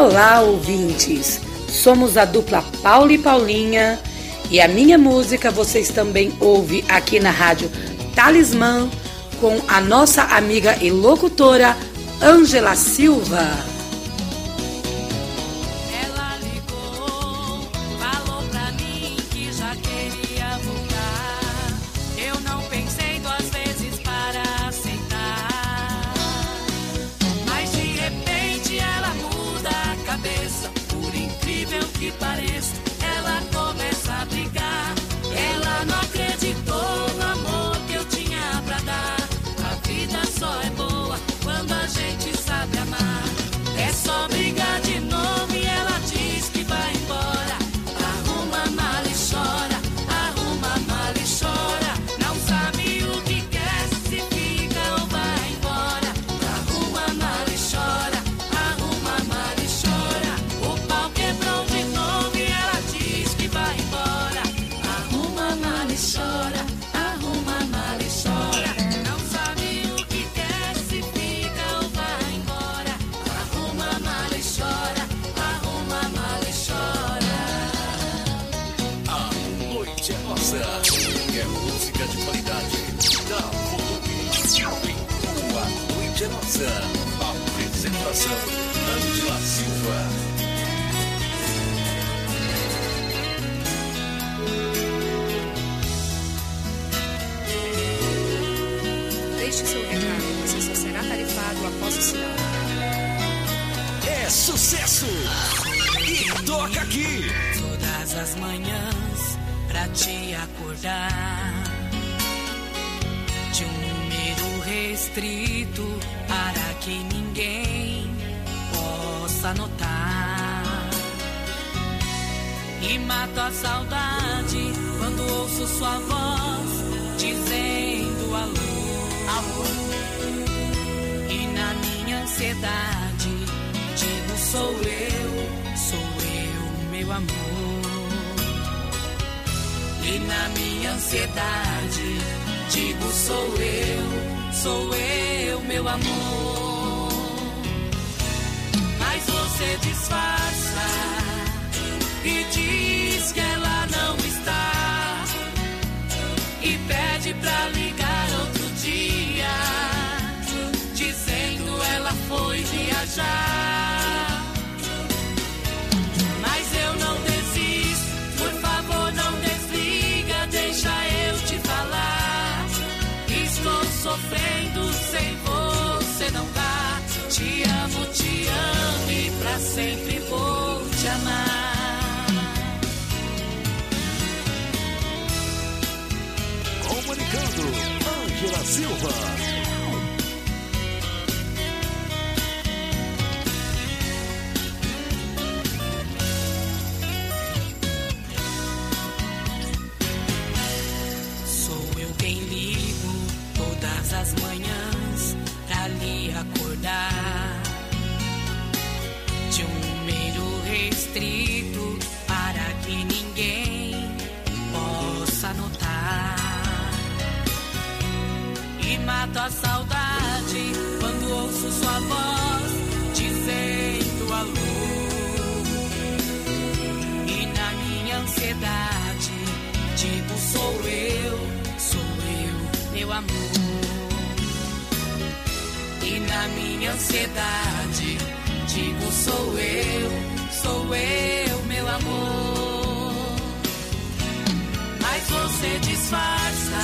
Olá, ouvintes! Somos a dupla Paulo e Paulinha e a minha música vocês também ouvem aqui na rádio Talismã com a nossa amiga e locutora Ângela Silva. Amor. E na minha ansiedade digo sou eu, sou eu, meu amor. Mas você disfarça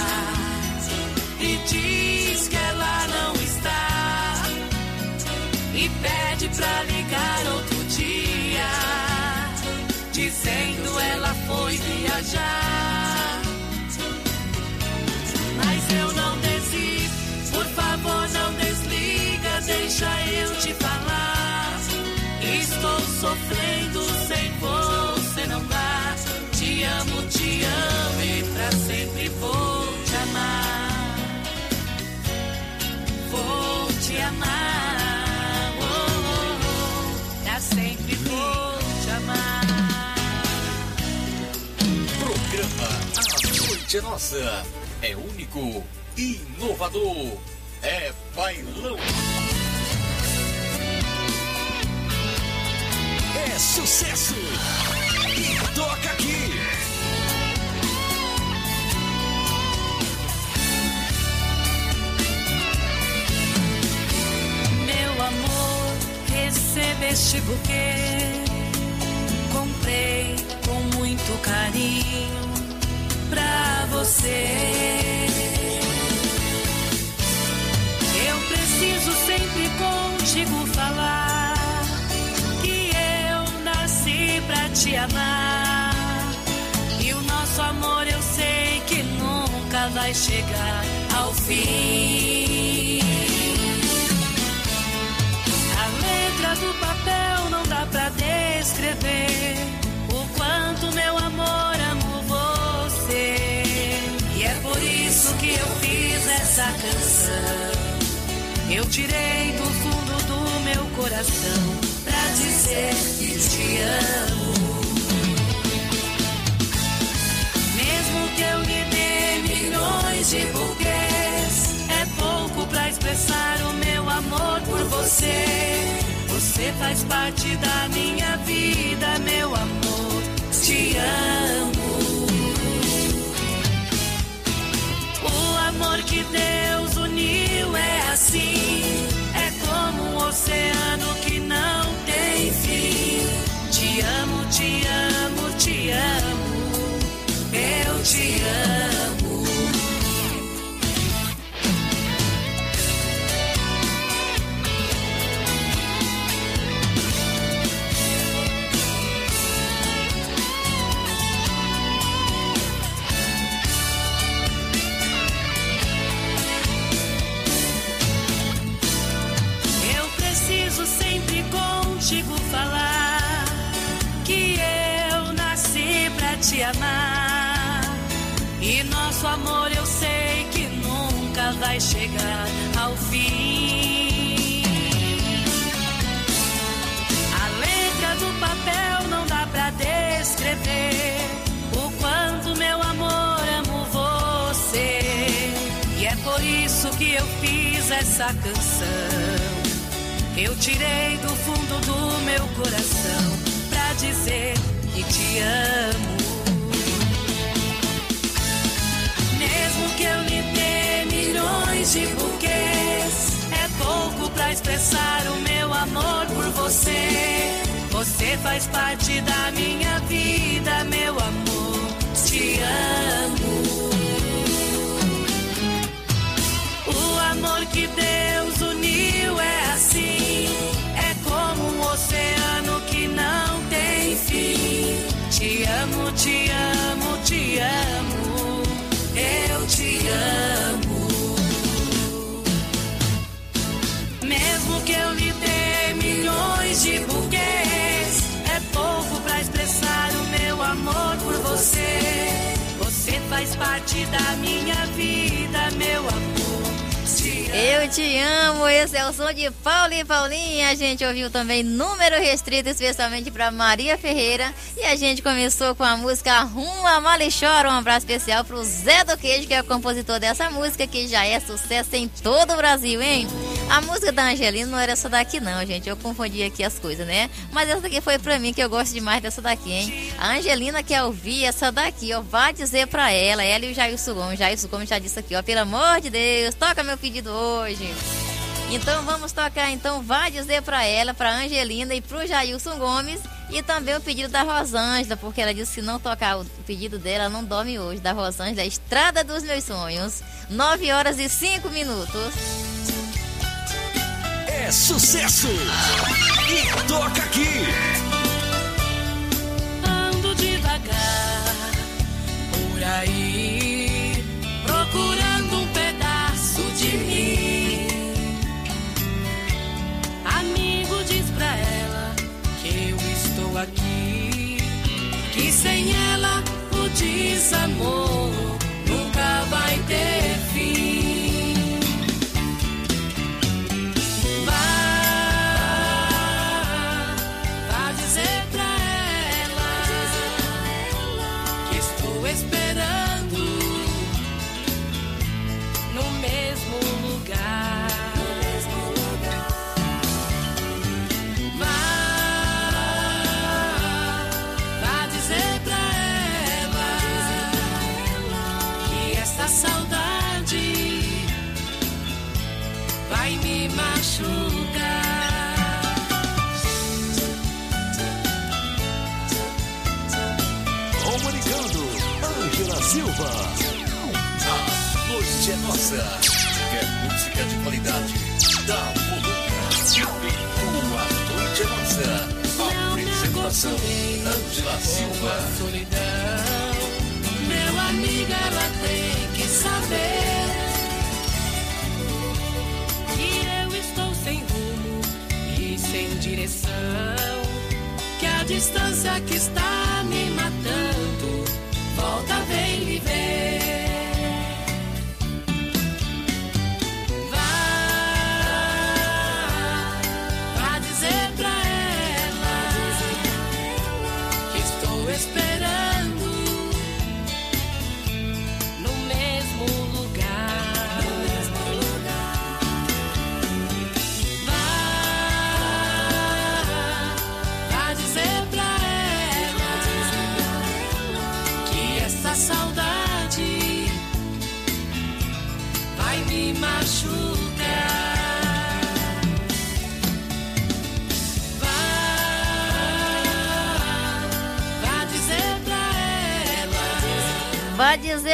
e diz que ela não está e pede pra ligar outro dia, dizendo ela foi viajar. Deixa eu te falar. Estou sofrendo sem você não dá. Te amo, te amo e pra sempre vou te amar. Vou te amar, oh, oh, oh. pra sempre vou te amar. Programa A Noite é Nossa. É único, inovador. É bailão. É sucesso! E toca aqui! Meu amor, receba este buquê. Comprei com muito carinho pra você. Eu preciso sempre contigo te amar. E o nosso amor eu sei que nunca vai chegar ao fim. A letra do papel não dá pra descrever o quanto meu amor amo você. E é por isso que eu fiz essa canção. Eu tirei do fundo do meu coração pra dizer que te amo. Que eu lhe dê milhões de buquês, é pouco pra expressar o meu amor por você. Você faz parte da minha vida, meu amor. Te amo. O amor que Deus uniu é assim. É amar. te amo. Vai chegar ao fim. A letra do papel não dá pra descrever o quanto meu amor amo você. E é por isso que eu fiz essa canção. Eu tirei do fundo do meu coração pra dizer que te amo. De buquês, é pouco pra expressar o meu amor por você. Você faz parte da minha vida, meu amor. Te amo. O amor que Deus parte da minha vida, meu amor. Eu te amo, esse é o som de Paulo e Paulinha. A gente ouviu também número restrito, especialmente para Maria Ferreira. E a gente começou com a música Ruma Malichora. Um abraço especial pro Zé do Queijo, que é o compositor dessa música, que já é sucesso em todo o Brasil, hein? A música da Angelina não era essa daqui, não, gente. Eu confundi aqui as coisas, né? Mas essa daqui foi pra mim, que eu gosto demais dessa daqui, hein? A Angelina quer ouvir essa daqui, ó. Vai dizer pra ela, ela e o Jailson Gomes. Jailson Gomes já disse aqui, ó. Pelo amor de Deus, toca meu pedido hoje. Então vamos tocar, então vai dizer pra ela, pra Angelina e pro Jailson Gomes. E também o pedido da Rosângela, porque ela disse que não tocar o pedido dela, ela não dorme hoje. Da Rosângela, Estrada dos Meus Sonhos. 9 horas e 5 minutos. É sucesso! E toca aqui! Ando devagar por aí, procurando um pedaço de mim. Amigo diz pra ela que eu estou aqui, que sem ela o desamor nunca vai ter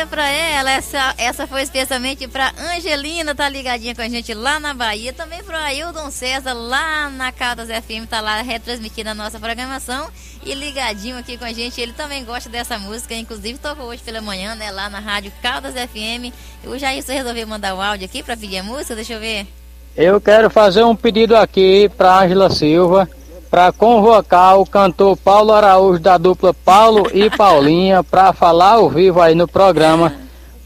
Pra ela, essa, essa foi especialmente pra Angelina, tá ligadinha com a gente lá na Bahia. Também pro Ailton César, lá na Caldas FM, tá lá retransmitindo a nossa programação. E ligadinho aqui com a gente, ele também gosta dessa música, inclusive tocou hoje pela manhã, né, lá na rádio Caldas FM. O Jair resolveu mandar o áudio aqui pra pedir a música, deixa eu ver. Eu quero fazer um pedido aqui para Ângela Silva, para convocar o cantor Paulo Araújo da dupla Paulo e Paulinha para falar ao vivo aí no programa.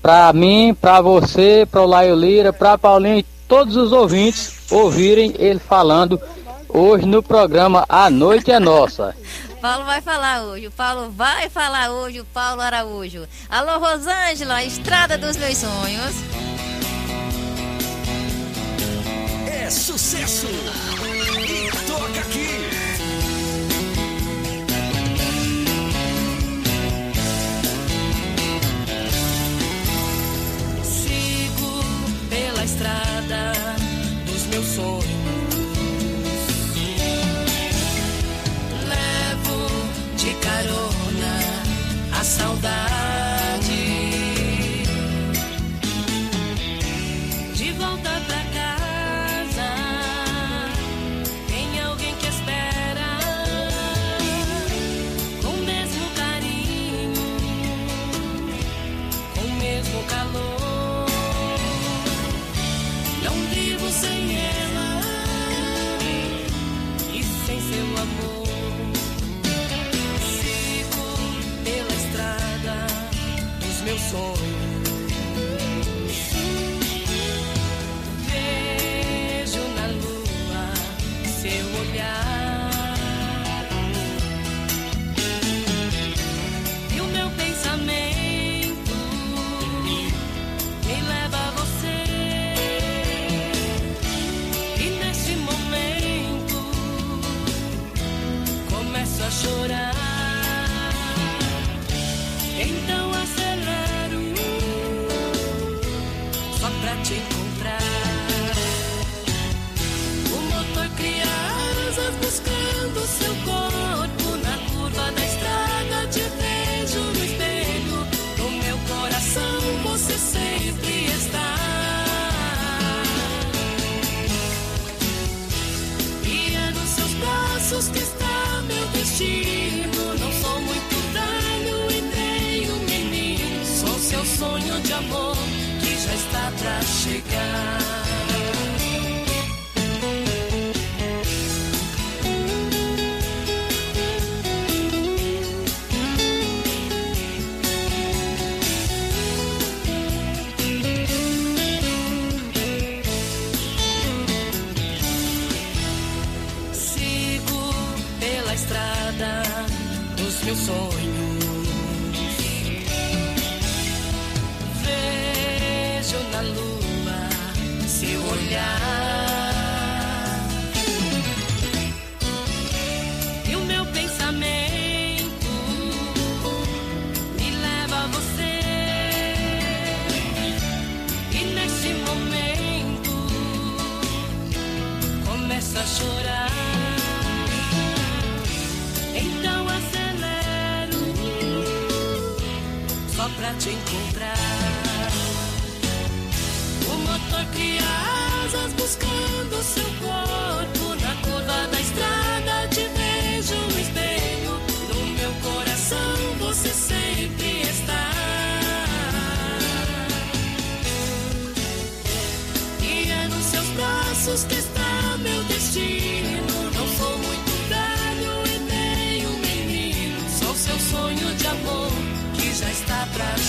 Para mim, para você, para o Laio Lira, para Paulinho e todos os ouvintes ouvirem ele falando hoje no programa A Noite é Nossa. Paulo vai falar hoje, o Paulo vai falar hoje, o Paulo Araújo. Alô, Rosângela, Estrada dos Meus Sonhos. É sucesso! E toca aqui! Pela estrada dos meus sonhos.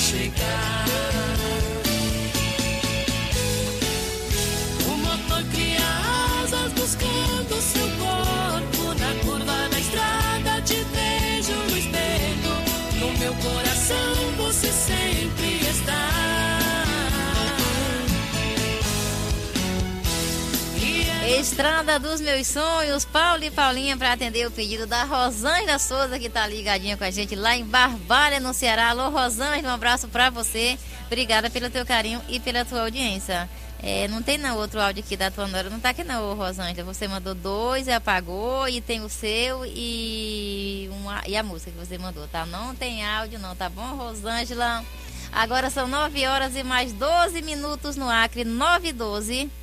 Chegar. Estrada dos meus sonhos, Paulo e Paulinha para atender o pedido da Rosângela Souza que tá ligadinha com a gente lá em Barbalha, no Ceará. Alô, Rosângela, um abraço para você. Obrigada pelo teu carinho e pela tua audiência. É, não tem não outro áudio aqui da tua Nora, não tá aqui não, Rosângela. Você mandou dois e apagou e tem o seu e uma, e a música que você mandou, tá? Não tem áudio não, tá bom, Rosângela? Agora são 9 horas e mais 12 minutos no Acre, 9 e 12.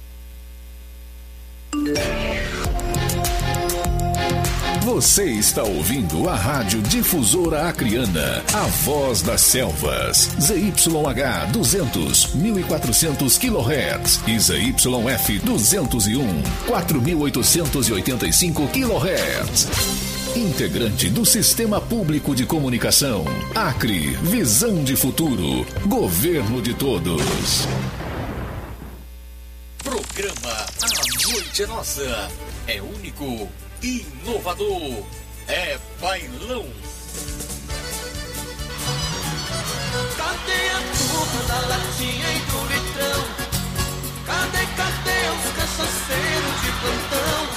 Você está ouvindo a Rádio Difusora Acriana, a voz das selvas. ZYH 200, 1400 kHz e ZYF 201, 4885 kHz. Integrante do Sistema Público de Comunicação. Acre, visão de futuro. Governo de todos. Programa A Noite é Nossa. É único, inovador. É bailão. Cadê a turma da latinha e do litrão? Cadê, cadê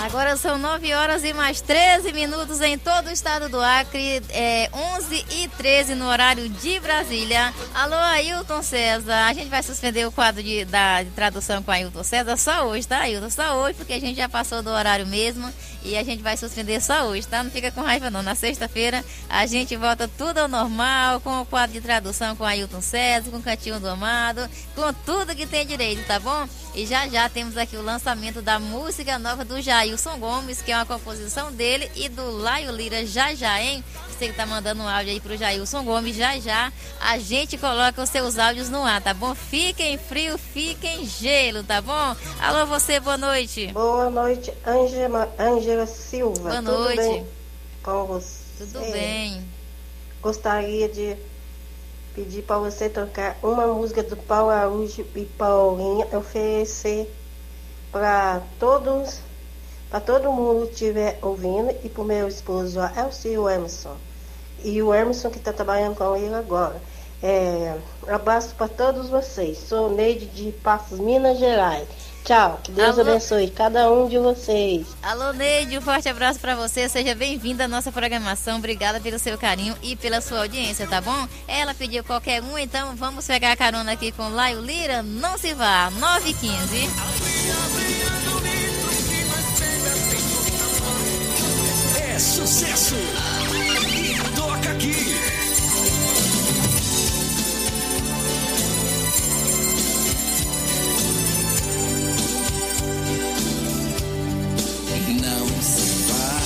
Agora são 9 horas e mais 13 minutos em todo o estado do Acre, é 11 e 13 no horário de Brasília. Alô, Ailton César. A gente vai suspender o quadro de, da, de tradução com Ailton César só hoje, tá, Ailton? Só hoje, porque a gente já passou do horário mesmo e a gente vai suspender só hoje, tá? Não fica com raiva, não. Na sexta-feira a gente volta tudo ao normal, com o quadro de tradução com Ailton César, com o Cantinho do Amado, com tudo que tem direito, tá bom? E já já temos aqui o lançamento da música nova do Jailson Gomes, que é uma composição dele e do Laio Lira já já, hein? Você que tá mandando um áudio aí pro Jailson Gomes, já já a gente coloca os seus áudios no ar, tá bom? Fiquem frio, fiquem gelo, tá bom? Alô, você, boa noite. Boa noite, Ângela, Ângela Silva. Boa Tudo noite. bem com você? Tudo bem. Gostaria de pedir para você tocar uma música do Paulo Araújo e Paulinha, oferecer para todos, para todo mundo que estiver ouvindo e para o meu esposo Elcio Emerson. E o Emerson que está trabalhando com ele agora. É, abraço para todos vocês. Sou Neide de Passos, Minas Gerais. Tchau, que Deus Alô? abençoe cada um de vocês. Alô, Neide, um forte abraço pra você. Seja bem-vinda à nossa programação. Obrigada pelo seu carinho e pela sua audiência, tá bom? Ela pediu qualquer um, então vamos pegar a carona aqui com Laio Lira. Não se vá, 9 sucesso! E toca aqui! Não se vá.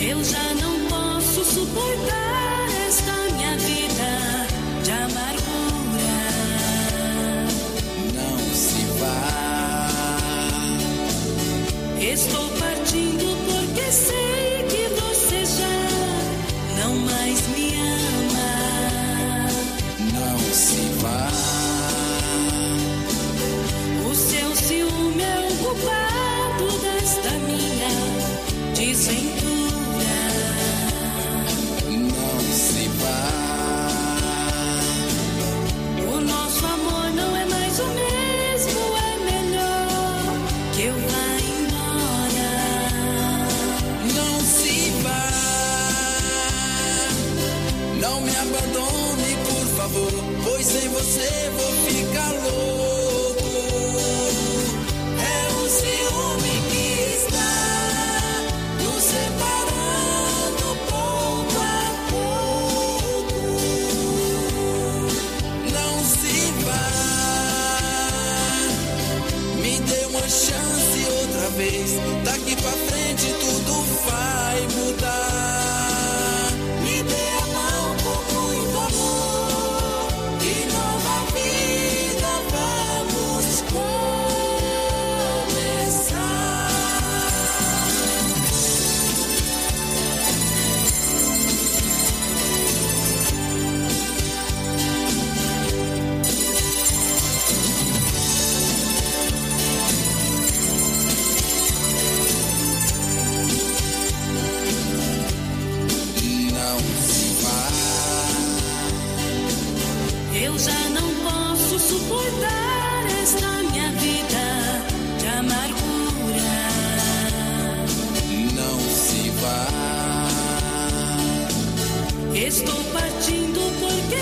Eu já não posso suportar esta minha vida de amargura. Não se vá. Estou porque Pois sem você vou ficar louco. É o ciúme que está nos separando pouco a pouco. Não se vá. Me dê uma chance outra vez. Daqui pra frente tudo vai mudar.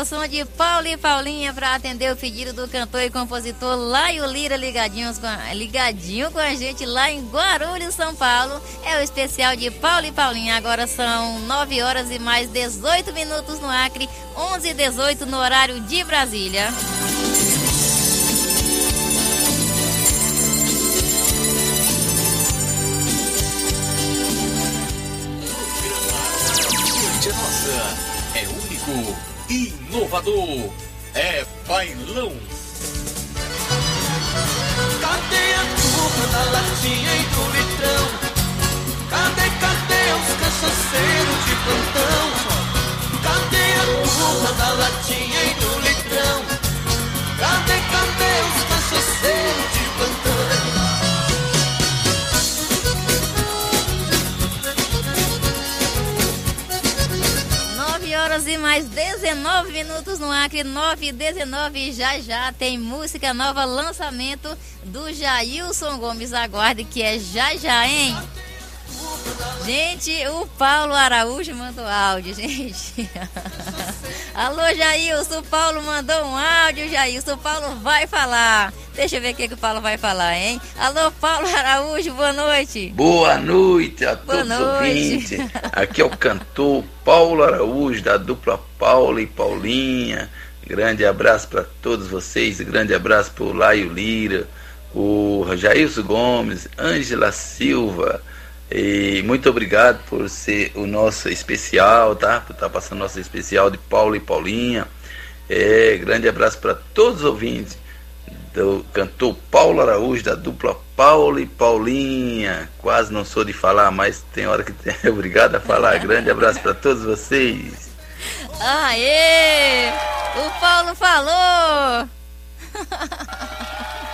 o som de Paulo e Paulinha para atender o pedido do cantor e compositor Laio Lira ligadinhos com a- ligadinho com a gente lá em Guarulhos, São Paulo. É o especial de Paulo e Paulinha. Agora são 9 horas e mais 18 minutos no Acre, 11 e 18 no horário de Brasília. Inovador. É bailão. Cadê a turma da latinha e do litrão? Cadê, cadê os cachaceiros de plantão? Cadê a turma da latinha e do litrão? Cadê, cadê os cachaceiros de horas e mais 19 minutos no Acre, 9 e 19 já já tem música nova, lançamento do Jailson Gomes. Aguarde que é já já, hein? Gente, o Paulo Araújo mandou áudio, gente. Alô, Jailson, o Paulo mandou um áudio, Jailson. O Paulo vai falar. Deixa eu ver o que, que o Paulo vai falar, hein? Alô, Paulo Araújo, boa noite. Boa noite a Boa todos os noite. ouvintes. Aqui é o cantor Paulo Araújo, da dupla Paulo e Paulinha. Grande abraço para todos vocês. Grande abraço para o Laio Lira, o Jailson Gomes, Ângela Silva. E muito obrigado por ser o nosso especial, tá? Por estar passando nosso especial de Paulo e Paulinha. É, grande abraço para todos os ouvintes do cantor Paulo Araújo, da dupla Paulo e Paulinha. Quase não sou de falar, mas tem hora que tem. Obrigado a falar. Grande abraço para todos vocês. Aê! O Paulo falou!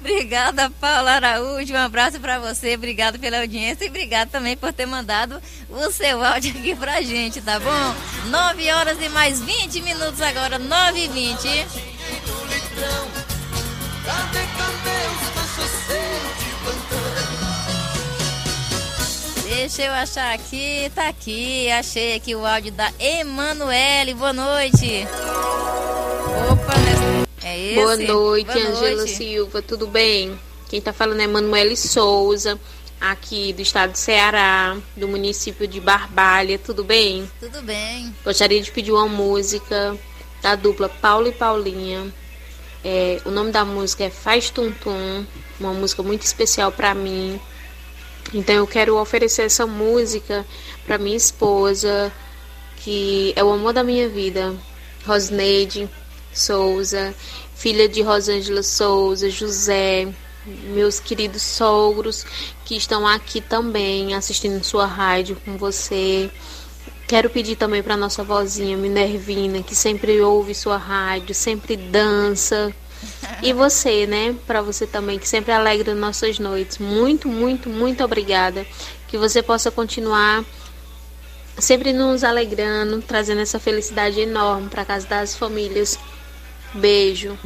Obrigada, Paulo Araújo. Um abraço pra você. Obrigado pela audiência e obrigado também por ter mandado o seu áudio aqui pra gente, tá bom? 9 horas e mais 20 minutos agora, 9 e 20. Cadê, cadê os cachaceiros de plantão? Deixa eu achar aqui, tá aqui. Achei aqui o áudio da Emanuele. Boa noite. Opa, né? É esse? Boa noite, Boa Angela noite. Silva, tudo bem? Quem está falando é Manuele Souza, aqui do estado do Ceará, do município de Barbalha, tudo bem? Tudo bem. Gostaria de pedir uma música da dupla Paulo e Paulinha. É, o nome da música é Faz Tum Tum, uma música muito especial para mim. Então eu quero oferecer essa música para minha esposa, que é o amor da minha vida, Rosneide Souza, filha de Rosângela Souza, José, meus queridos sogros que estão aqui também assistindo sua rádio com você. Quero pedir também para nossa vozinha Minervina, que sempre ouve sua rádio, sempre dança. E você, né? Para você também, que sempre alegra nossas noites. Muito, muito, muito obrigada. Que você possa continuar sempre nos alegrando, trazendo essa felicidade enorme para casa das famílias. Beijo.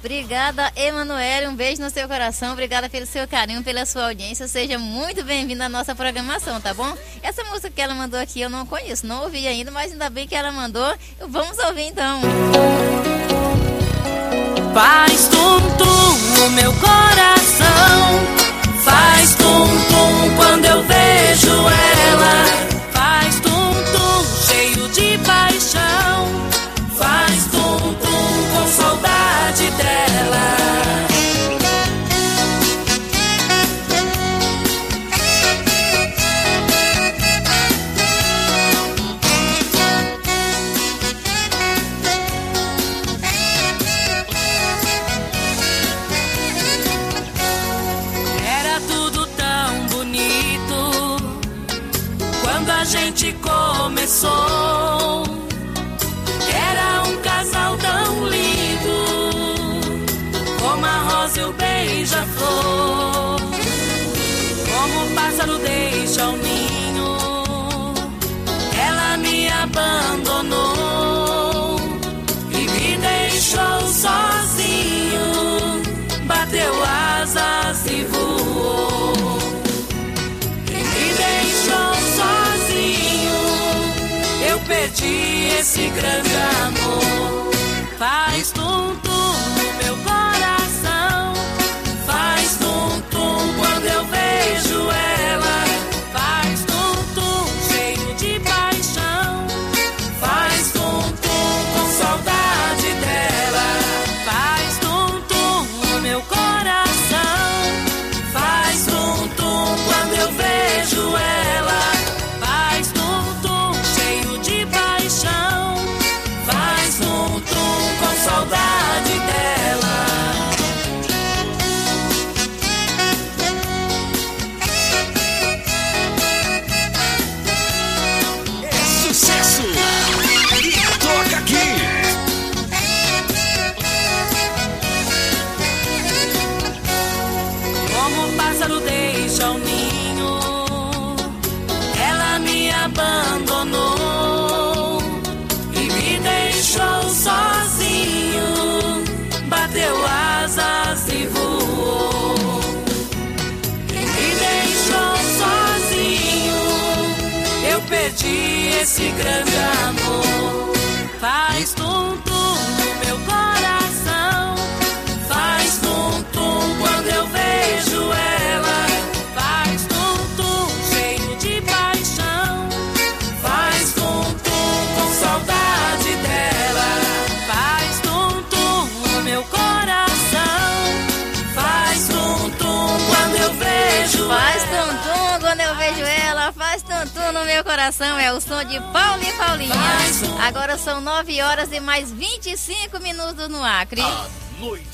Obrigada, Emanuele. Um beijo no seu coração. Obrigada pelo seu carinho, pela sua audiência. Seja muito bem-vinda à nossa programação, tá bom? Essa música que ela mandou aqui eu não conheço, não ouvi ainda, mas ainda bem que ela mandou. Vamos ouvir então. Faz tum-tum no meu coração. Faz tum-tum quando eu vejo ela. Esse grande amor. Faz tum tum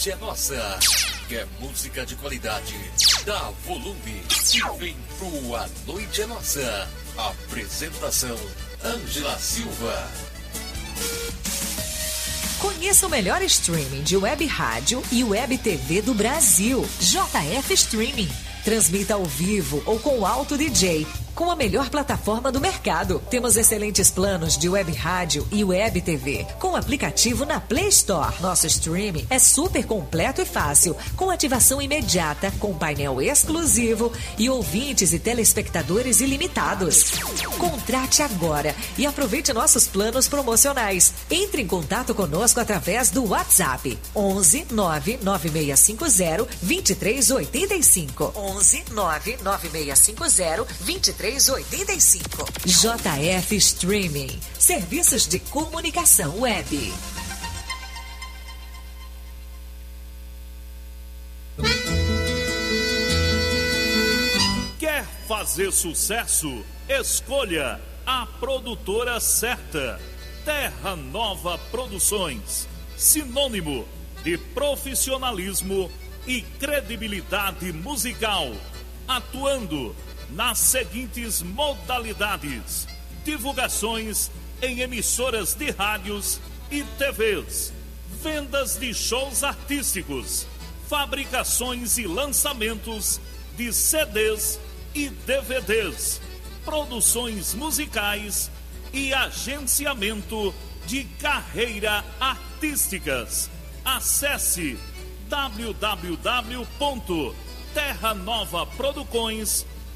noite é nossa. Quer música de qualidade? Dá volume e vem pro A Noite é Nossa. Apresentação: Ângela Silva. Conheça o melhor streaming de web rádio e web TV do Brasil. JF Streaming. Transmita ao vivo ou com alto DJ. Com a melhor plataforma do mercado. Temos excelentes planos de web rádio e web TV. Com aplicativo na Play Store. Nosso streaming é super completo e fácil. Com ativação imediata, com painel exclusivo e ouvintes e telespectadores ilimitados. Contrate agora e aproveite nossos planos promocionais. Entre em contato conosco através do WhatsApp 11 99650 2385. 11 99650 2385. JF Streaming. Serviços de comunicação web. Quer fazer sucesso? Escolha a produtora certa. Terra Nova Produções. Sinônimo de profissionalismo e credibilidade musical. Atuando nas seguintes modalidades: divulgações em emissoras de rádios e TVs, vendas de shows artísticos, fabricações e lançamentos de CDs e DVDs, produções musicais e agenciamento de carreira artísticas. Acesse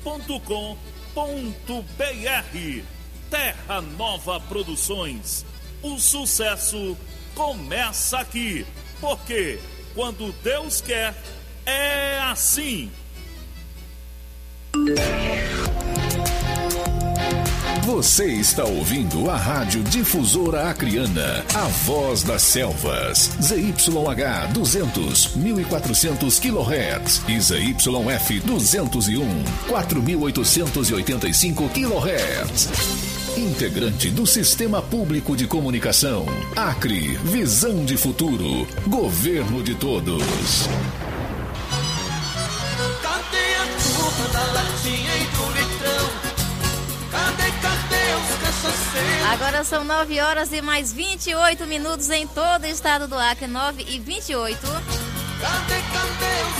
www.terranovaproducões.com.br Terra Nova Produções. O sucesso começa aqui, porque quando Deus quer, é assim. Você está ouvindo a Rádio Difusora Acriana, a voz das selvas. ZYH 200, 1400 kHz e ZYF 201, 4885 kHz. Integrante do Sistema Público de Comunicação. Acre, visão de futuro. Governo de todos. Agora são 9 horas e mais 28 minutos em todo o estado do Acre, 9 e 28. Cadê, cadê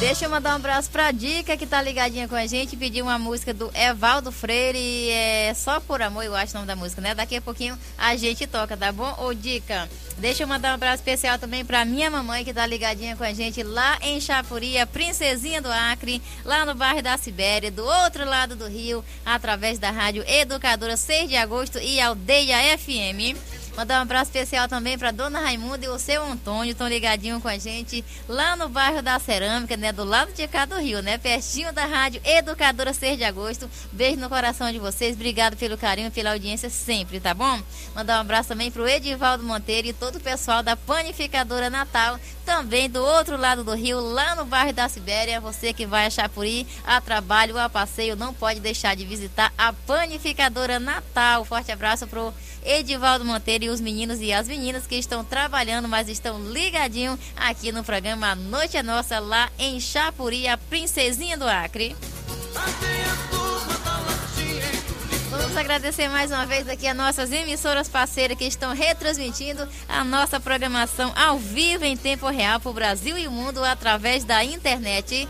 Deixa eu mandar um abraço pra Dica, que tá ligadinha com a gente. Pediu uma música do Evaldo Freire. É só por amor, eu acho o nome da música, né? Daqui a pouquinho a gente toca, tá bom? Ô, Dica. Deixa eu mandar um abraço especial também pra minha mamãe, que tá ligadinha com a gente lá em Chapuri, a Princesinha do Acre, lá no bairro da Sibéria, do outro lado do Rio, através da rádio Educadora 6 de agosto e Aldeia FM. Mandar um abraço especial também para Dona Raimunda e o seu Antônio, estão ligadinho com a gente lá no bairro da Cerâmica, né? Do lado de cá do Rio, né? Pertinho da rádio Educadora 6 de agosto. Beijo no coração de vocês. Obrigado pelo carinho e pela audiência sempre, tá bom? Mandar um abraço também pro Edivaldo Monteiro e todo o pessoal da Panificadora Natal, também do outro lado do Rio, lá no bairro da Sibéria. Você que vai a Chapuri, a trabalho, a passeio, não pode deixar de visitar a Panificadora Natal. Forte abraço pro Edivaldo Monteiro e os meninos e as meninas que estão trabalhando, mas estão ligadinhos aqui no programa A Noite é Nossa, lá em Chapuri, a Princesinha do Acre. Vamos agradecer mais uma vez aqui a nossas emissoras parceiras que estão retransmitindo a nossa programação ao vivo em tempo real para o Brasil e o mundo através da internet.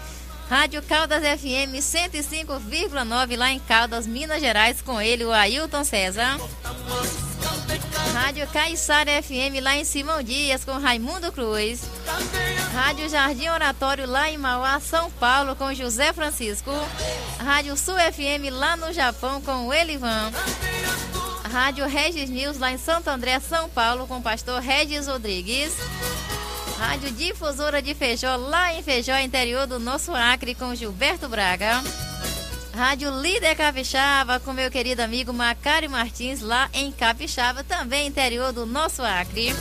Rádio Caldas FM 105,9 lá em Caldas, Minas Gerais, com ele, o Ailton César. Rádio Caiçara FM lá em Simão Dias, com Raimundo Cruz. Rádio Jardim Oratório lá em Mauá, São Paulo, com José Francisco. Rádio Sul FM lá no Japão, com o Elivan. Rádio Regis News lá em Santo André, São Paulo, com o pastor Regis Rodrigues. Rádio Difusora de Feijó, lá em Feijó, interior do nosso Acre, com Gilberto Braga. Rádio Líder Capixaba, com meu querido amigo Macário Martins, lá em Capixaba, também interior do nosso Acre.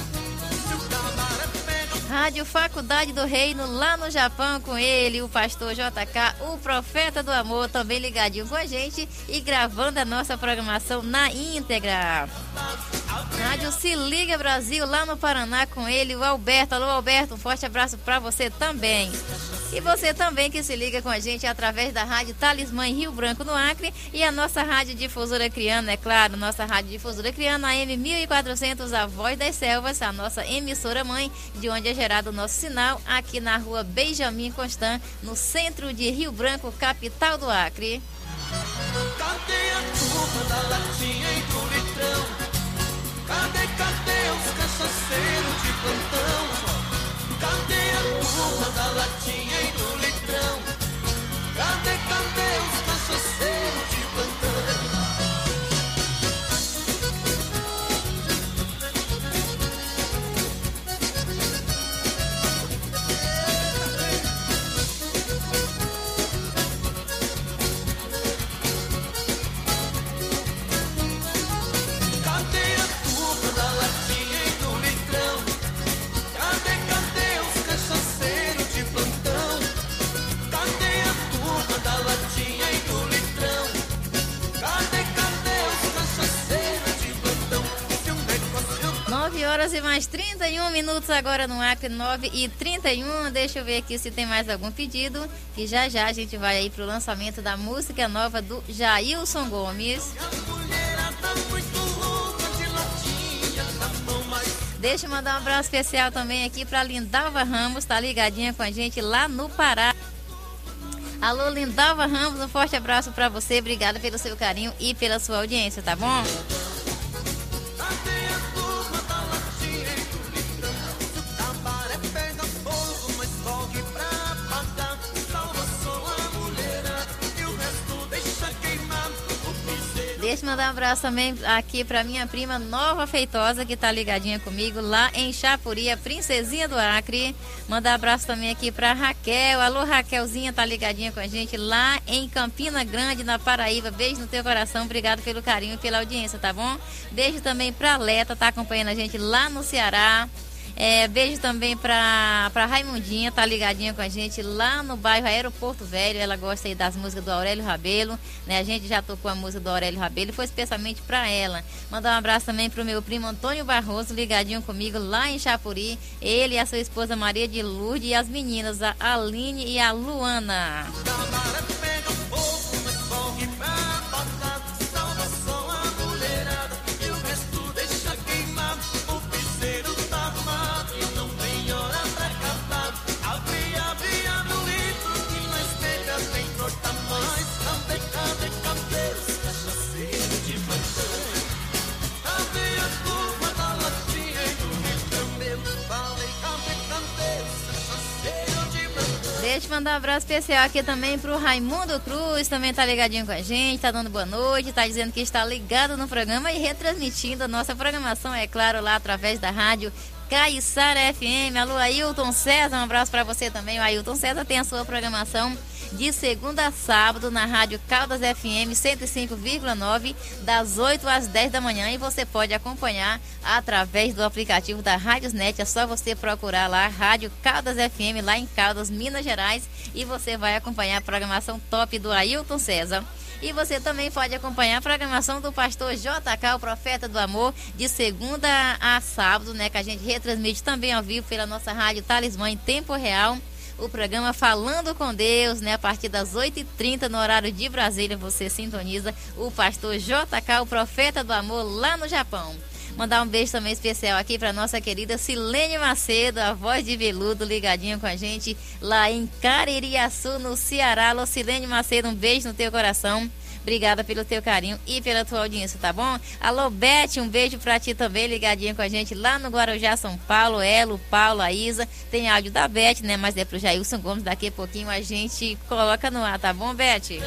Rádio Faculdade do Reino, lá no Japão, com ele, o pastor JK, o profeta do amor, também ligadinho com a gente e gravando a nossa programação na íntegra. Rádio Se Liga Brasil, lá no Paraná, com ele, o Alberto. Alô, Alberto, um forte abraço para você também. E você também que se liga com a gente através da Rádio Talismã em Rio Branco, no Acre, e a nossa Rádio Difusora Criana, é claro, nossa Rádio Difusora Criana, a M1400, a Voz das Selvas, a nossa emissora mãe, de onde é gerado o nosso sinal, aqui na rua Benjamin Constant, no centro de Rio Branco, capital do Acre. Cadê a turma da latinha? Cadê, cadê os cachaceiros de plantão? Cadê a turma da latinha horas e mais 31 minutos agora no Acre, 9 e 31. Deixa eu ver aqui se tem mais algum pedido. Que já já a gente vai aí pro lançamento da música nova do Jailson Gomes. Deixa eu mandar um abraço especial também aqui para Lindalva Ramos, tá ligadinha com a gente lá no Pará. Alô, Lindalva Ramos, um forte abraço para você. Obrigada pelo seu carinho e pela sua audiência, tá bom? Deixa eu mandar um abraço também aqui para minha prima Nova Feitosa, que tá ligadinha comigo lá em Chapuri, a Princesinha do Acre. Mandar um abraço também aqui para Raquel. Alô, Raquelzinha, tá ligadinha com a gente lá em Campina Grande, na Paraíba. Beijo no teu coração, obrigado pelo carinho e pela audiência, tá bom? Beijo também pra Leta, tá acompanhando a gente lá no Ceará. É, beijo também pra, pra Raimundinha, tá ligadinha com a gente lá no bairro Aeroporto Velho. Ela gosta aí das músicas do Aurélio Rabelo, né? A gente já tocou a música do Aurélio Rabelo e foi especialmente pra ela. Mandar um abraço também pro meu primo Antônio Barroso, ligadinho comigo lá em Chapuri. Ele e a sua esposa Maria de Lourdes e as meninas, a Aline e a Luana. pega mandar um abraço especial aqui também pro Raimundo Cruz, também tá ligadinho com a gente, tá dando boa noite, tá dizendo que está ligado no programa e retransmitindo a nossa programação, é claro, lá através da rádio Caiçara FM. Alô, Ailton César, um abraço para você também. O Ailton César tem a sua programação de segunda a sábado na Rádio Caldas FM 105,9, das 8 às 10 da manhã. E você pode acompanhar através do aplicativo da Rádiosnet. É só você procurar lá Rádio Caldas FM, lá em Caldas, Minas Gerais. E você vai acompanhar a programação top do Ailton César. E você também pode acompanhar a programação do pastor JK, o profeta do amor, de segunda a sábado, né? Que a gente retransmite também ao vivo pela nossa rádio Talismã em tempo real. O programa Falando com Deus, né? A partir das 8h30 no horário de Brasília, você sintoniza o pastor JK, o profeta do amor, lá no Japão. Mandar um beijo também especial aqui para nossa querida Silene Macedo, a voz de veludo, ligadinha com a gente lá em Caririaçu, no Ceará. Alô, Silene Macedo, um beijo no teu coração. Obrigada pelo teu carinho e pela tua audiência, tá bom? Alô, Beth, um beijo pra ti também, ligadinha com a gente lá no Guarujá, São Paulo. Elo, Paulo, a Isa. Tem áudio da Beth, né? Mas é pro Jailson Gomes. Daqui a pouquinho a gente coloca no ar, tá bom, Beth?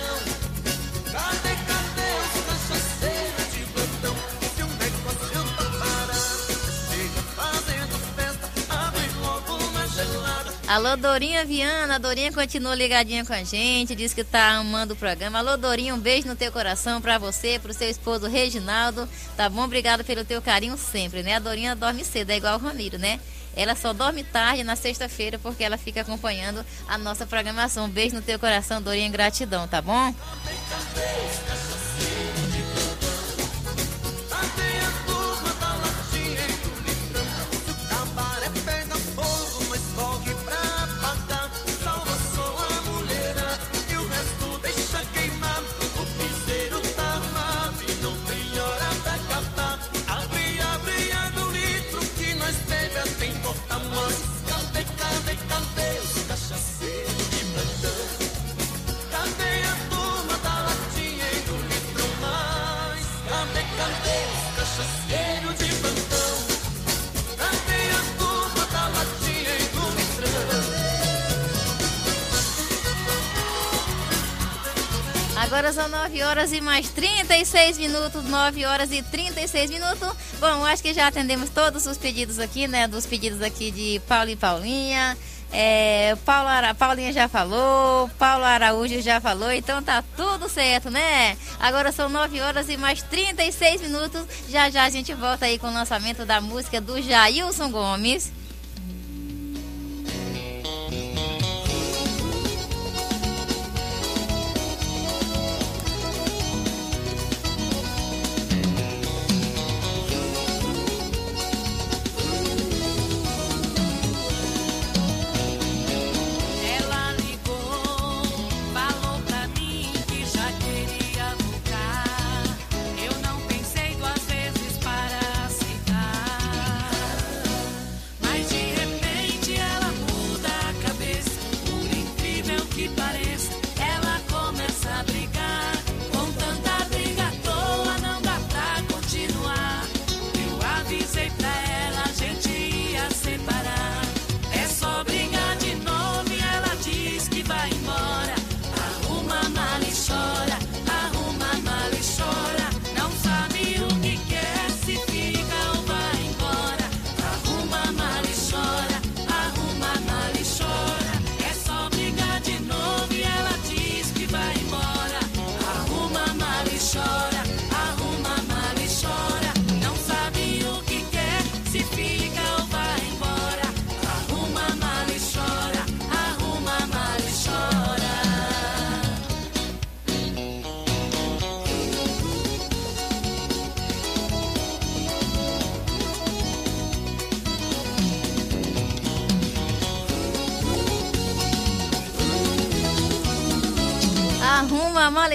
Alô, Dorinha Viana. A Dorinha continua ligadinha com a gente. Diz que tá amando o programa. Alô, Dorinha, um beijo no teu coração pra você, pro seu esposo Reginaldo. Tá bom? Obrigado pelo teu carinho sempre, né? A Dorinha dorme cedo, é igual o Ramiro, né? Ela só dorme tarde na sexta-feira porque ela fica acompanhando a nossa programação. Um beijo no teu coração, Dorinha, gratidão, tá bom? Agora são 9 horas e mais 36 minutos, 9 horas e 36 minutos. Bom, acho que já atendemos todos os pedidos aqui, né? Dos pedidos aqui de Paulo e Paulinha. É, Paulo Ara... Paulinha já falou, Paulo Araújo já falou, então tá tudo certo, né? Agora são 9 horas e mais 36 minutos. Já já a gente volta aí com o lançamento da música do Jailson Gomes.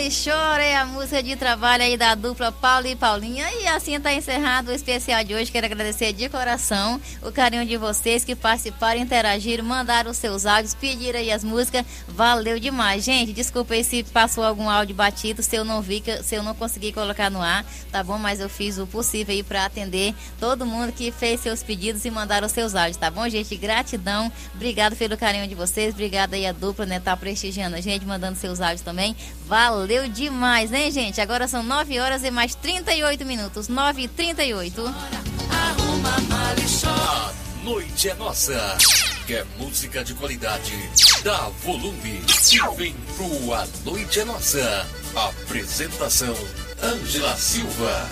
E Chora é a música de trabalho aí da dupla Paulo e Paulinha. E assim está encerrado o especial de hoje. Quero agradecer de coração o carinho de vocês que participaram, interagiram, mandaram os seus áudios, pediram aí as músicas. Valeu demais. Gente, desculpa aí se passou algum áudio batido, se eu não vi, se eu não consegui colocar no ar, tá bom? Mas eu fiz o possível aí para atender todo mundo que fez seus pedidos e mandaram seus áudios, tá bom, gente? Gratidão. Obrigado pelo carinho de vocês. Obrigada aí a dupla, né? Tá prestigiando a gente, mandando seus áudios também. Valeu demais, hein, gente? Agora são 9 horas e mais 38 minutos. 9 e 38. Arruma A noite é nossa. Quer música de qualidade? Dá volume e vem pro A Noite é Nossa. Apresentação: Ângela Silva.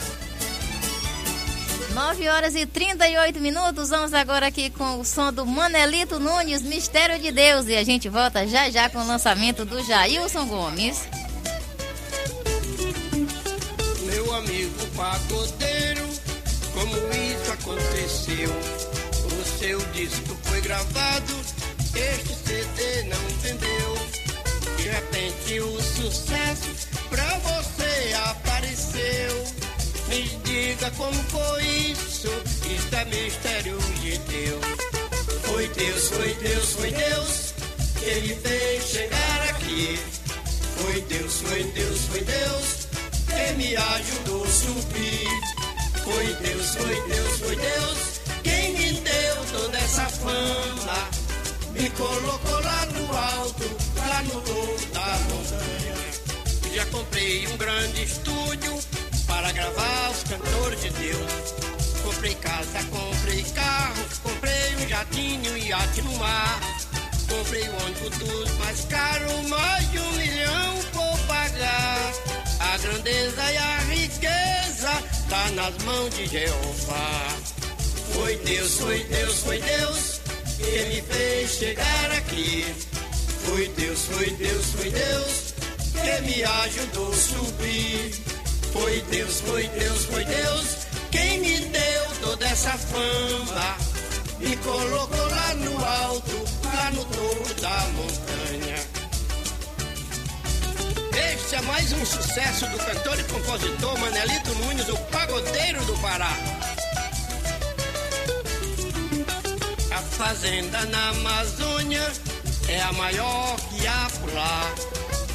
9 horas e 38 minutos. Vamos agora aqui com o som do Manelito Nunes, Mistério de Deus. E a gente volta já já com o lançamento do Jailson Gomes. Meu amigo pagodeiro, como isso aconteceu? O seu disco foi gravado, este CD não vendeu. De repente o sucesso pra você apareceu. Me diga como foi isso, isto é mistério de Deus. Foi Deus, foi Deus, foi Deus, que me fez chegar aqui. Foi Deus, foi Deus, foi Deus, que me ajudou a subir. Foi Deus, foi Deus, foi Deus, toda essa fama. Me colocou lá no alto, lá no topo da montanha. Já comprei um grande estúdio para gravar os cantores de Deus. Comprei casa, comprei carro, comprei um jatinho e iate no mar. Comprei o ônibus dos mais caro, mais de um milhão vou pagar. A grandeza e a riqueza tá nas mãos de Jeová. Foi Deus, foi Deus, foi Deus que me fez chegar aqui. Foi Deus, foi Deus, foi Deus que me ajudou a subir. Foi Deus, foi Deus, foi Deus quem me deu toda essa fama. Me colocou lá no alto, lá no topo da montanha. Este é mais um sucesso do cantor e compositor Manelito Nunes, o pagodeiro do Pará. A fazenda na Amazônia é a maior que há por lá.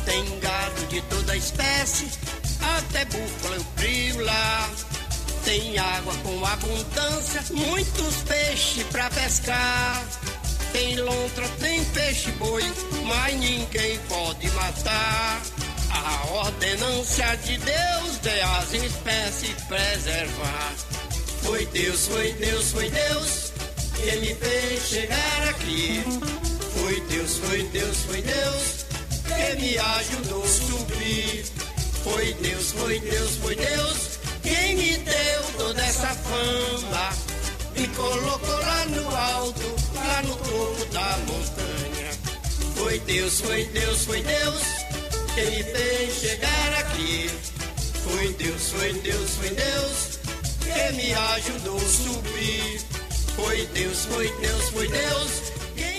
Tem gado de toda espécie até búfalo eu crio lá. Tem água com abundância, muitos peixes pra pescar. Tem lontra, tem peixe boi, mas ninguém pode matar. A ordenância de Deus de as espécies preservar. Foi Deus, foi Deus, foi Deus que me fez chegar aqui. Foi Deus, foi Deus, foi Deus que me ajudou a subir. Foi Deus, foi Deus, foi Deus quem me deu toda essa fama. Me colocou lá no alto, lá no topo da montanha. Foi Deus, foi Deus, foi Deus quem me fez chegar aqui. Foi Deus, foi Deus, foi Deus que me ajudou a subir. Foi Deus, foi Deus, foi Deus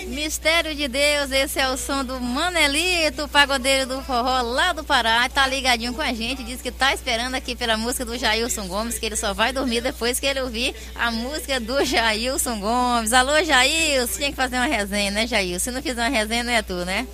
Mistério de Deus, esse é o som do Manelito, pagodeiro do forró lá do Pará. Tá ligadinho com a gente, diz que tá esperando aqui pela música do Jailson Gomes, que ele só vai dormir depois que ele ouvir a música do Jailson Gomes. Alô, Jailson, tinha que fazer uma resenha, né, Jailson? Se não fizer uma resenha, não é tu, né?